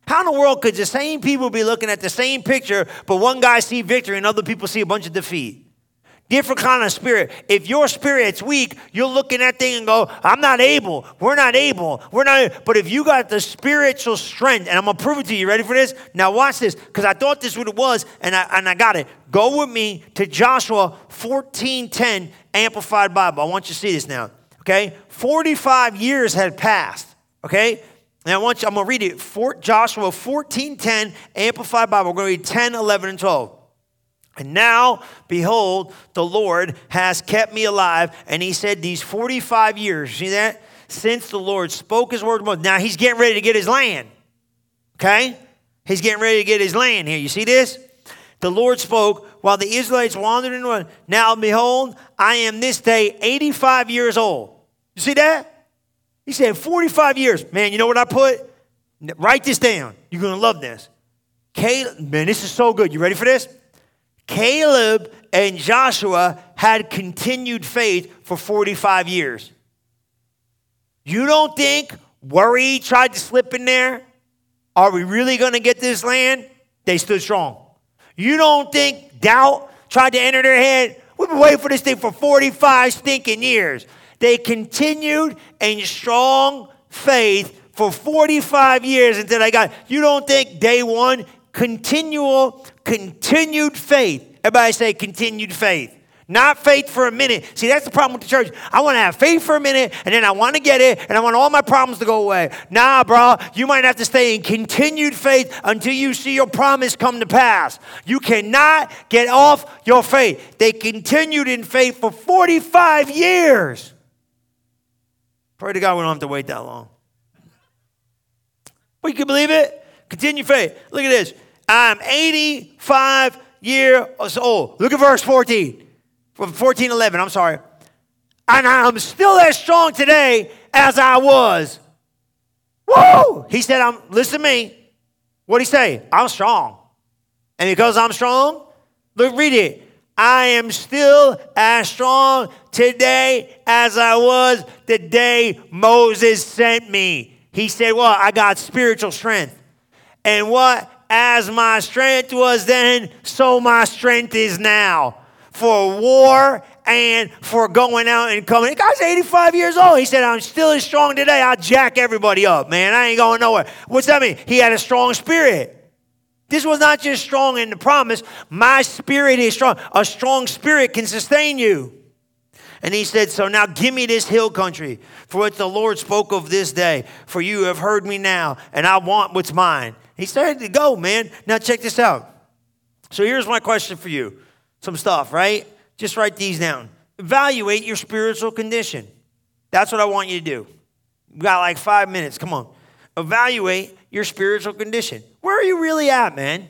How in the world could the same people be looking at the same picture, but one guy see victory and other people see a bunch of defeat? Different kind of spirit. If your spirit's weak, you'll look at that thing and go, I'm not able. We're not able. We're not. But if you got the spiritual strength, and I'm gonna prove it to you. Ready for this? Now watch this, because I thought this what it was, and I and I got it. Go with me to Joshua 14:10 Amplified Bible. I want you to see this now. Okay, 45 years had passed. Okay. And I want you, I'm going to read it. For, Joshua 14:10 Amplified Bible. We're going to read 10, 11, and 12. And now, behold, the Lord has kept me alive. And he said, These 45 years, see that? Since the Lord spoke his word. Now he's getting ready to get his land. Okay? He's getting ready to get his land here. You see this? The Lord spoke while the Israelites wandered in the Now, behold, I am this day 85 years old. You see that? He said 45 years. Man, you know what I put? Write this down. You're going to love this. Caleb, man, this is so good. You ready for this? Caleb and Joshua had continued faith for 45 years. You don't think worry tried to slip in there? Are we really going to get this land? They stood strong. You don't think doubt tried to enter their head? We've been waiting for this thing for 45 stinking years. They continued in strong faith for 45 years until they got. You don't think day one continual, continued faith. Everybody say continued faith. Not faith for a minute. See, that's the problem with the church. I want to have faith for a minute, and then I want to get it, and I want all my problems to go away. Nah, bro, you might have to stay in continued faith until you see your promise come to pass. You cannot get off your faith. They continued in faith for 45 years. Pray to God we don't have to wait that long. But you can believe it? Continue faith. Look at this. I'm 85 years old. Look at verse 14. From 14, 11, I'm sorry. And I'm still as strong today as I was. Whoa! He said, I'm, listen to me. What'd he say? I'm strong. And because I'm strong, look, read it. I am still as strong today as I was the day Moses sent me. He said, Well, I got spiritual strength. And what? As my strength was then, so my strength is now. For war and for going out and coming. The guy's 85 years old. He said, I'm still as strong today. I'll jack everybody up, man. I ain't going nowhere. What's that mean? He had a strong spirit. This was not just strong in the promise. My spirit is strong. A strong spirit can sustain you. And he said, So now give me this hill country, for what the Lord spoke of this day. For you have heard me now, and I want what's mine. He started to go, man. Now check this out. So here's my question for you. Some stuff, right? Just write these down. Evaluate your spiritual condition. That's what I want you to do. We got like five minutes. Come on. Evaluate your spiritual condition. Where are you really at, man?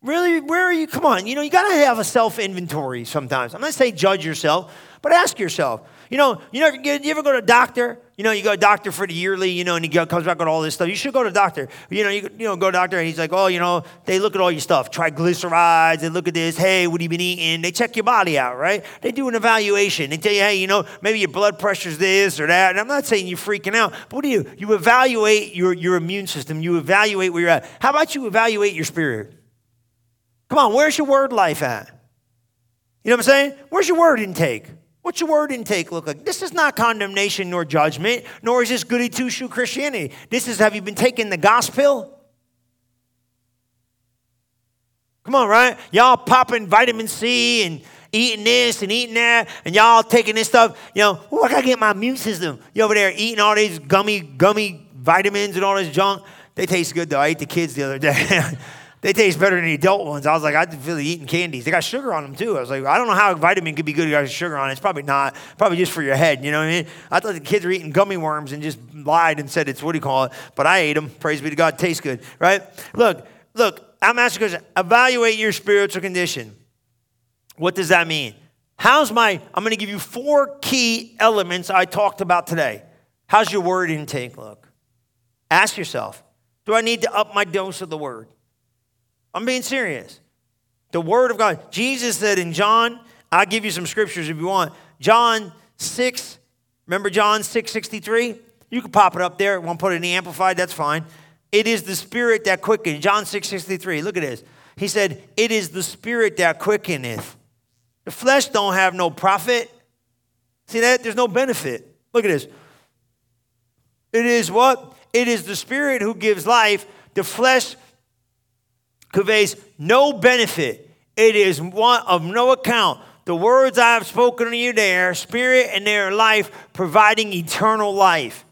Really, where are you? Come on. You know, you got to have a self inventory sometimes. I'm not saying judge yourself, but ask yourself. You know, you know, you ever go to a doctor? You know, you go to doctor for the yearly, you know, and he comes back with all this stuff. You should go to doctor. You know, you, you know, go to doctor, and he's like, oh, you know, they look at all your stuff, triglycerides, they look at this, hey, what have you been eating? They check your body out, right? They do an evaluation. They tell you, hey, you know, maybe your blood pressure's this or that. And I'm not saying you're freaking out, but what do you? You evaluate your, your immune system. You evaluate where you're at. How about you evaluate your spirit? Come on, where's your word life at? You know what I'm saying? Where's your word intake? What's your word intake look like? This is not condemnation nor judgment, nor is this goody two shoe Christianity. This is have you been taking the gospel? Come on, right? Y'all popping vitamin C and eating this and eating that, and y'all taking this stuff. You know, oh, I gotta get my immune system. You over there eating all these gummy, gummy vitamins and all this junk. They taste good though. I ate the kids the other day. They taste better than the adult ones. I was like, I feel like eating candies. They got sugar on them too. I was like, I don't know how a vitamin could be good if got sugar on it. It's probably not. Probably just for your head. You know what I mean? I thought the kids were eating gummy worms and just lied and said it's what do you call it? But I ate them. Praise be to God. Tastes good, right? Look, look. I'm asking question. Evaluate your spiritual condition. What does that mean? How's my? I'm going to give you four key elements I talked about today. How's your word intake look? Ask yourself. Do I need to up my dose of the word? I'm being serious. The Word of God. Jesus said in John, I'll give you some scriptures if you want. John 6, remember John 6 63? You can pop it up there. Won't put it in the amplified, that's fine. It is the spirit that quickeneth. John 6 63. Look at this. He said, It is the spirit that quickeneth. The flesh don't have no profit. See that? There's no benefit. Look at this. It is what? It is the spirit who gives life. The flesh conveys no benefit. It is one of no account. The words I have spoken to you, they are spirit and they are life, providing eternal life.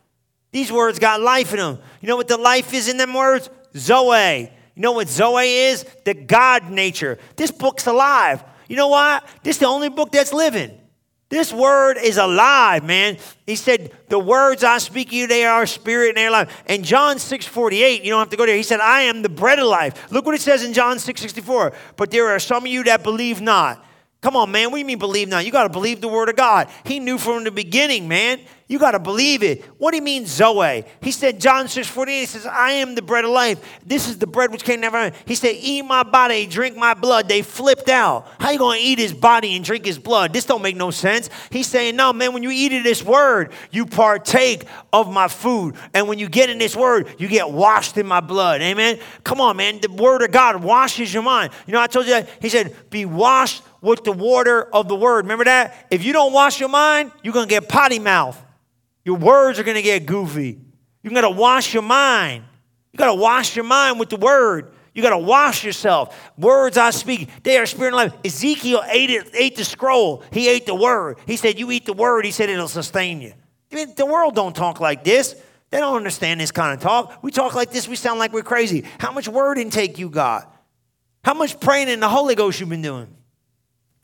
These words got life in them. You know what the life is in them words? Zoe. You know what Zoe is? The God nature. This book's alive. You know what? This is the only book that's living. This word is alive, man. He said, The words I speak to you, they are spirit and they are life. And John 6 48, you don't have to go there. He said, I am the bread of life. Look what it says in John 6 64. But there are some of you that believe not. Come on, man. What do you mean believe not? You got to believe the word of God. He knew from the beginning, man. You got to believe it. What do you mean, Zoe? He said, John 6 48, he says, I am the bread of life. This is the bread which came never. He said, Eat my body, drink my blood. They flipped out. How you going to eat his body and drink his blood? This don't make no sense. He's saying, No, man, when you eat of this word, you partake of my food. And when you get in this word, you get washed in my blood. Amen. Come on, man. The word of God washes your mind. You know, I told you that. He said, Be washed with the water of the word. Remember that? If you don't wash your mind, you're going to get potty mouth. Your words are going to get goofy. You got to wash your mind. You got to wash your mind with the word. You got to wash yourself. Words I speak, they are spirit and life. Ezekiel ate, it, ate the scroll. He ate the word. He said, You eat the word. He said, It'll sustain you. I mean, the world don't talk like this. They don't understand this kind of talk. We talk like this, we sound like we're crazy. How much word intake you got? How much praying in the Holy Ghost you've been doing?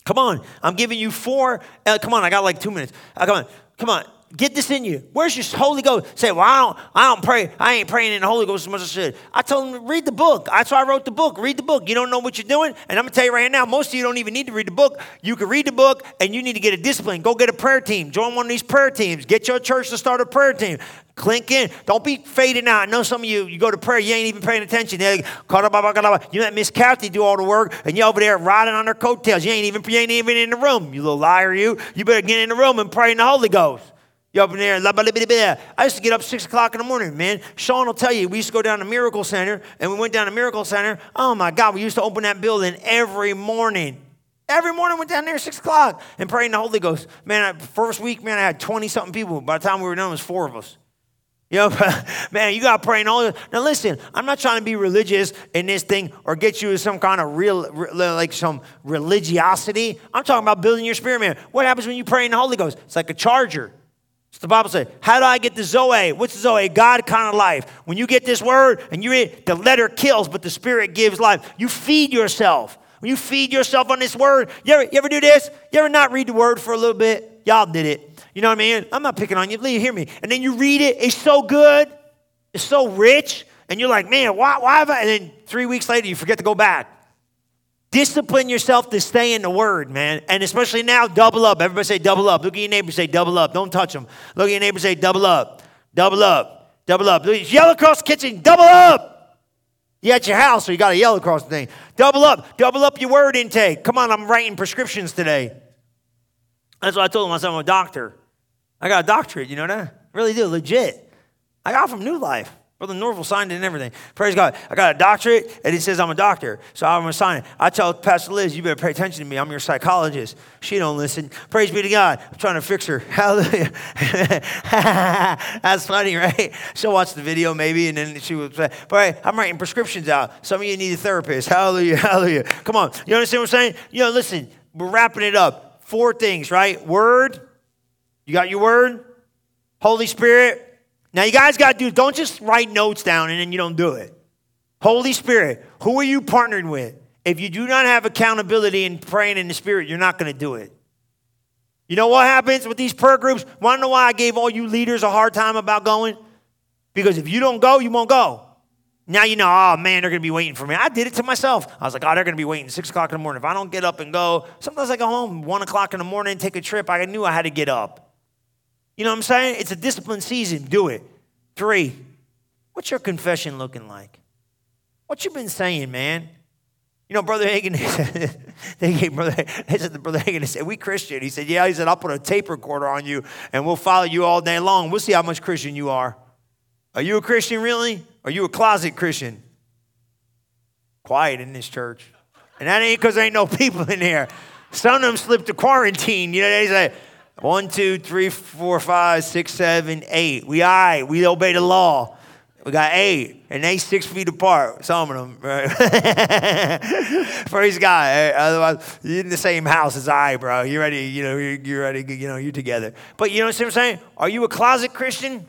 Come on, I'm giving you four. Uh, come on, I got like two minutes. Uh, come on, come on. Get this in you. Where's your Holy Ghost? Say, well, I don't, I don't pray. I ain't praying in the Holy Ghost as much as I should. I told him, read the book. That's why I wrote the book. Read the book. You don't know what you're doing. And I'm going to tell you right now, most of you don't even need to read the book. You can read the book and you need to get a discipline. Go get a prayer team. Join one of these prayer teams. Get your church to start a prayer team. Clink in. Don't be fading out. I know some of you, you go to prayer, you ain't even paying attention. Like, you let Miss Kathy do all the work, and you over there riding on her coattails. You ain't even you ain't even in the room. You little liar, you. You better get in the room and pray in the Holy Ghost. You up in there, I used to get up six o'clock in the morning, man. Sean will tell you, we used to go down to Miracle Center, and we went down to Miracle Center. Oh my God, we used to open that building every morning. Every morning went down there six o'clock and prayed in the Holy Ghost. Man, first week, man, I had 20 something people. By the time we were done, it was four of us. You know, man, you got to pray all. Now, listen, I'm not trying to be religious in this thing or get you some kind of real, like some religiosity. I'm talking about building your spirit, man. What happens when you pray in the Holy Ghost? It's like a charger. The Bible says. How do I get the Zoe? What's the Zoe? God kind of life. When you get this word and you read, the letter kills, but the spirit gives life. You feed yourself. When you feed yourself on this word, you ever, you ever do this? You ever not read the word for a little bit? Y'all did it. You know what I mean? I'm not picking on you. Please hear me. And then you read it. It's so good. It's so rich. And you're like, man, why, why have I? And then three weeks later, you forget to go back. Discipline yourself to stay in the word, man. And especially now, double up. Everybody say double up. Look at your neighbor, say double up. Don't touch them. Look at your neighbor, say double up. Double up. Double up. Yell across the kitchen, double up. You at your house, so you got to yell across the thing. Double up. Double up your word intake. Come on, I'm writing prescriptions today. That's what I told him. I said, I'm a doctor. I got a doctorate, you know that? I really do, legit. I got from New Life. Brother Norvel signed it and everything. Praise God. I got a doctorate, and he says I'm a doctor, so I'm going to sign it. I tell Pastor Liz, you better pay attention to me. I'm your psychologist. She don't listen. Praise be to God. I'm trying to fix her. Hallelujah. That's funny, right? She'll watch the video maybe, and then she will say, but I'm writing prescriptions out. Some of you need a therapist. Hallelujah, hallelujah. Come on. You understand what I'm saying? You know, listen, we're wrapping it up. Four things, right? Word, you got your word? Holy Spirit. Now you guys got to do, don't just write notes down and then you don't do it. Holy Spirit, who are you partnering with? If you do not have accountability in praying in the Spirit, you're not going to do it. You know what happens with these prayer groups? Want to know why I gave all you leaders a hard time about going? Because if you don't go, you won't go. Now you know, oh man, they're going to be waiting for me. I did it to myself. I was like, oh, they're going to be waiting six o'clock in the morning. If I don't get up and go, sometimes I go home one o'clock in the morning, take a trip. I knew I had to get up. You know what I'm saying? It's a discipline season. Do it. Three, what's your confession looking like? What you been saying, man? You know, Brother Hagin, they gave Brother, they said, Brother Hagin, said, we Christian. He said, yeah. He said, I'll put a tape recorder on you and we'll follow you all day long. We'll see how much Christian you are. Are you a Christian really? Are you a closet Christian? Quiet in this church. And that ain't because there ain't no people in here. Some of them slipped to quarantine. You know, they say, one, two, three, four, five, six, seven, eight. We all right. We obey the law. We got eight, and they six feet apart, some of them. Right? Praise God. Otherwise, you're in the same house as I, bro. You ready? You know, you're, you're ready. You know, you're together. But you know what I'm saying? Are you a closet Christian?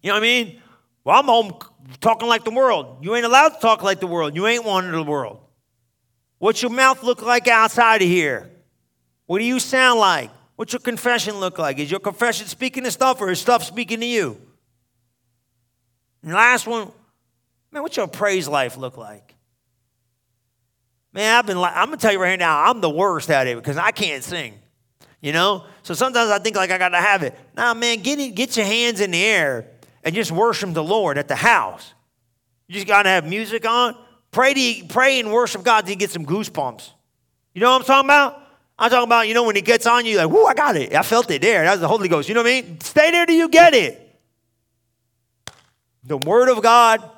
You know what I mean? Well, I'm home talking like the world. You ain't allowed to talk like the world. You ain't one of the world. What's your mouth look like outside of here? What do you sound like? What's your confession look like? Is your confession speaking to stuff or is stuff speaking to you? And last one, man, what's your praise life look like? Man, I've been I'm gonna tell you right here now, I'm the worst at it because I can't sing. You know? So sometimes I think like I gotta have it. Nah, man, get it, get your hands in the air and just worship the Lord at the house. You just gotta have music on. Pray to pray and worship God till you get some goosebumps. You know what I'm talking about? I'm talking about, you know, when it gets on you, like, whoo, I got it. I felt it there. That's the Holy Ghost. You know what I mean? Stay there till you get it the Word of God,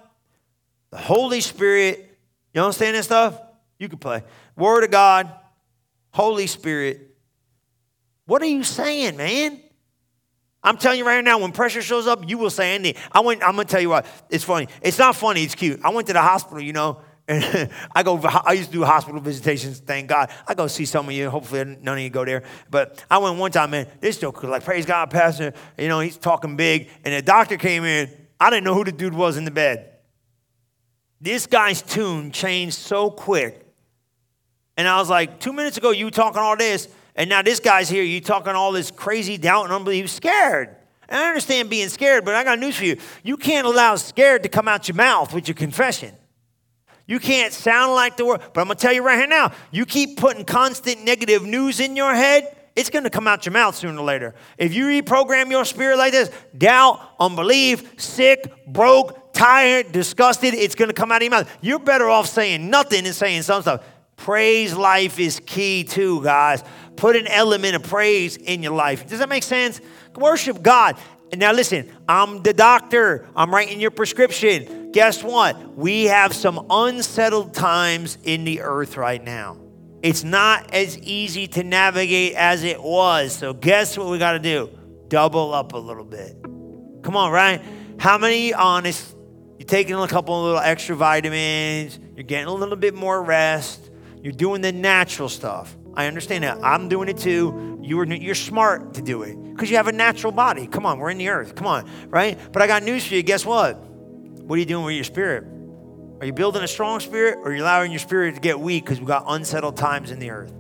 the Holy Spirit. You understand that stuff? You can play. Word of God, Holy Spirit. What are you saying, man? I'm telling you right now, when pressure shows up, you will say anything. I went, I'm gonna tell you what, it's funny. It's not funny, it's cute. I went to the hospital, you know, and I go, I used to do hospital visitations, thank God. I go see some of you. Hopefully, none of you go there. But I went one time, man. This joke, like, praise God, Pastor. You know, he's talking big. And the doctor came in I didn't know who the dude was in the bed. This guy's tune changed so quick. And I was like, two minutes ago, you talking all this, and now this guy's here, you talking all this crazy doubt and unbelief, scared. And I understand being scared, but I got news for you. You can't allow scared to come out your mouth with your confession. You can't sound like the world. But I'm going to tell you right here now you keep putting constant negative news in your head, it's going to come out your mouth sooner or later. If you reprogram your spirit like this, doubt, unbelief, sick, broke, tired, disgusted, it's going to come out of your mouth. You're better off saying nothing than saying some stuff. Praise life is key too, guys. Put an element of praise in your life. Does that make sense? Worship God. And now listen, I'm the doctor. I'm writing your prescription. Guess what? We have some unsettled times in the earth right now. It's not as easy to navigate as it was. So, guess what we got to do? Double up a little bit. Come on, right? How many honest? You're taking a couple of little extra vitamins, you're getting a little bit more rest, you're doing the natural stuff. I understand that. I'm doing it too. You're, you're smart to do it because you have a natural body. Come on, we're in the earth. Come on, right? But I got news for you. Guess what? What are you doing with your spirit? Are you building a strong spirit or are you allowing your spirit to get weak because we've got unsettled times in the earth?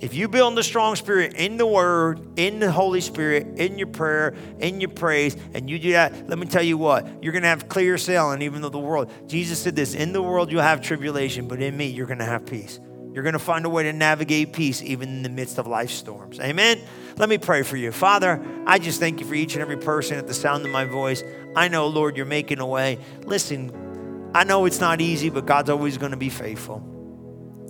If you build a strong spirit in the Word, in the Holy Spirit, in your prayer, in your praise, and you do that, let me tell you what, you're to have clear sailing even though the world. Jesus said this in the world you'll have tribulation, but in me you're to have peace. You're to find a way to navigate peace even in the midst of life storms. Amen? Let me pray for you. Father, I just thank you for each and every person at the sound of my voice. I know, Lord, you're making a way. Listen, I know it's not easy, but God's always going to be faithful.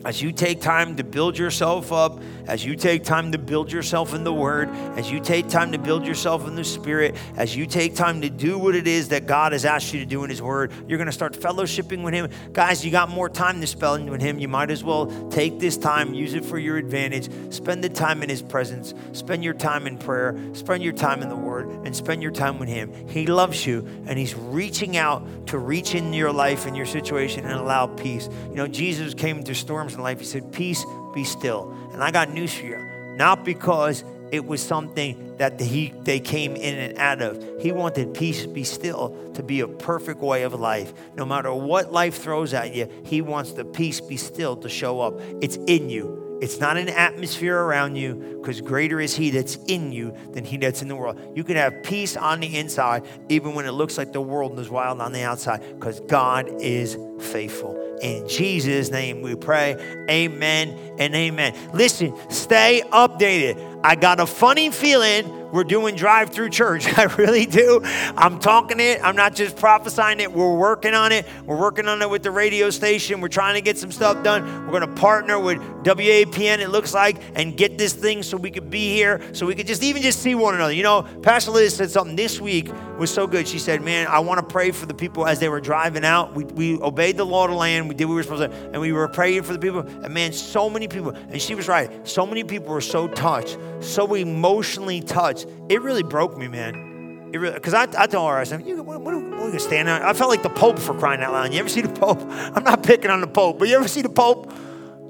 As you take time to build yourself up, as you take time to build yourself in the Word, as you take time to build yourself in the Spirit, as you take time to do what it is that God has asked you to do in His Word, you're going to start fellowshipping with Him. Guys, you got more time to spend with Him. You might as well take this time, use it for your advantage. Spend the time in His presence, spend your time in prayer, spend your time in the Word, and spend your time with Him. He loves you, and He's reaching out to reach in your life and your situation and allow peace. You know, Jesus came to storms in life. He said, Peace, be still. And I got news for you. Not because it was something that he, they came in and out of. He wanted peace be still to be a perfect way of life. No matter what life throws at you, he wants the peace be still to show up. It's in you. It's not an atmosphere around you because greater is He that's in you than He that's in the world. You can have peace on the inside even when it looks like the world is wild on the outside because God is faithful. In Jesus' name we pray. Amen and amen. Listen, stay updated. I got a funny feeling we're doing drive through church. I really do. I'm talking it. I'm not just prophesying it. We're working on it. We're working on it with the radio station. We're trying to get some stuff done. We're going to partner with WAPN, it looks like, and get this thing so we could be here, so we could just even just see one another. You know, Pastor Liz said something this week was so good. She said, Man, I want to pray for the people as they were driving out. We, we obeyed the law of the land. We did what we were supposed to, and we were praying for the people. And man, so many people, and she was right. So many people were so touched, so emotionally touched. It really broke me, man. Really, because I, I told her, I said, you, what, what, what are gonna stand there? I felt like the Pope for crying out loud. You ever see the Pope? I'm not picking on the Pope, but you ever see the Pope?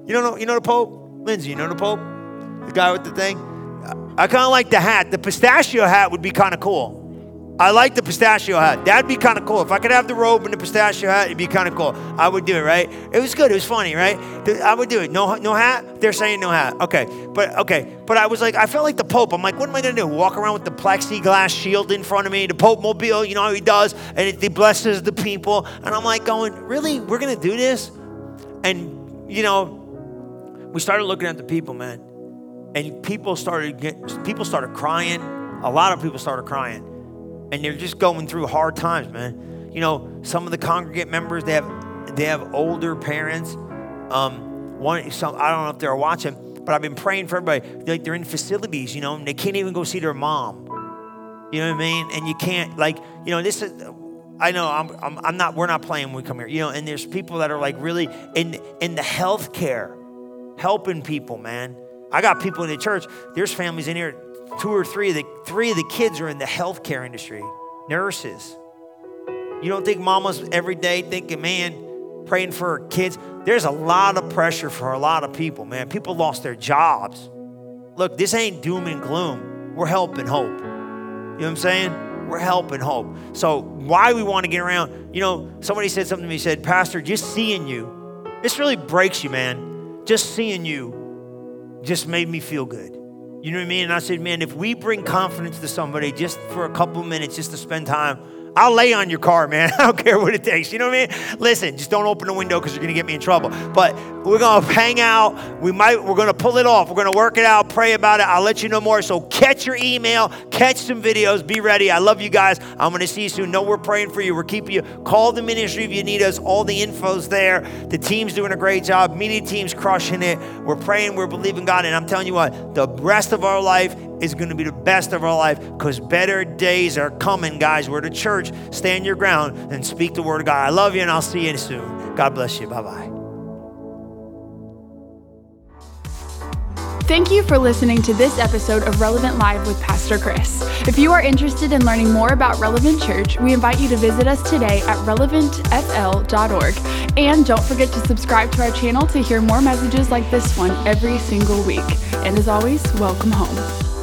You know, you know the Pope? Lindsay, you know the Pope? The guy with the thing? I kind of like the hat. The pistachio hat would be kind of cool. I like the pistachio hat. That'd be kind of cool. If I could have the robe and the pistachio hat, it'd be kind of cool. I would do it, right? It was good. It was funny, right? I would do it. No, no hat. They're saying no hat. Okay, but okay, but I was like, I felt like the Pope. I'm like, what am I gonna do? Walk around with the plexiglass shield in front of me, the Pope mobile. You know how he does, and he blesses the people. And I'm like, going, really? We're gonna do this? And you know, we started looking at the people, man, and people started get, people started crying. A lot of people started crying and they're just going through hard times, man. You know, some of the congregate members they have they have older parents. Um, one, some I don't know if they're watching, but I've been praying for everybody. Like they're in facilities, you know, and they can't even go see their mom. You know what I mean? And you can't like, you know, this is. I know I'm, I'm, I'm not. We're not playing when we come here. You know, and there's people that are like really in in the healthcare, helping people, man. I got people in the church. There's families in here two or three of the three of the kids are in the healthcare industry, nurses. You don't think mama's every day thinking, man, praying for her kids? There's a lot of pressure for a lot of people, man. People lost their jobs. Look, this ain't doom and gloom. We're helping hope. You know what I'm saying? We're helping hope. So why we want to get around, you know, somebody said something to me, said, Pastor, just seeing you, this really breaks you, man. Just seeing you just made me feel good. You know what I mean? And I said, man, if we bring confidence to somebody just for a couple minutes, just to spend time, I'll lay on your car, man. I don't care what it takes. You know what I mean? Listen, just don't open the window because you're gonna get me in trouble. But we're gonna hang out. We might, we're gonna pull it off. We're gonna work it out, pray about it. I'll let you know more. So catch your email, catch some videos, be ready. I love you guys. I'm gonna see you soon. Know we're praying for you. We're keeping you. Call the ministry if you need us. All the info's there. The team's doing a great job. Media team's crushing it. We're praying, we're believing God. And I'm telling you what, the rest of our life is going to be the best of our life because better days are coming, guys. We're the church. Stand your ground and speak the word of God. I love you and I'll see you soon. God bless you. Bye bye. Thank you for listening to this episode of Relevant Live with Pastor Chris. If you are interested in learning more about Relevant Church, we invite you to visit us today at relevantfl.org. And don't forget to subscribe to our channel to hear more messages like this one every single week. And as always, welcome home.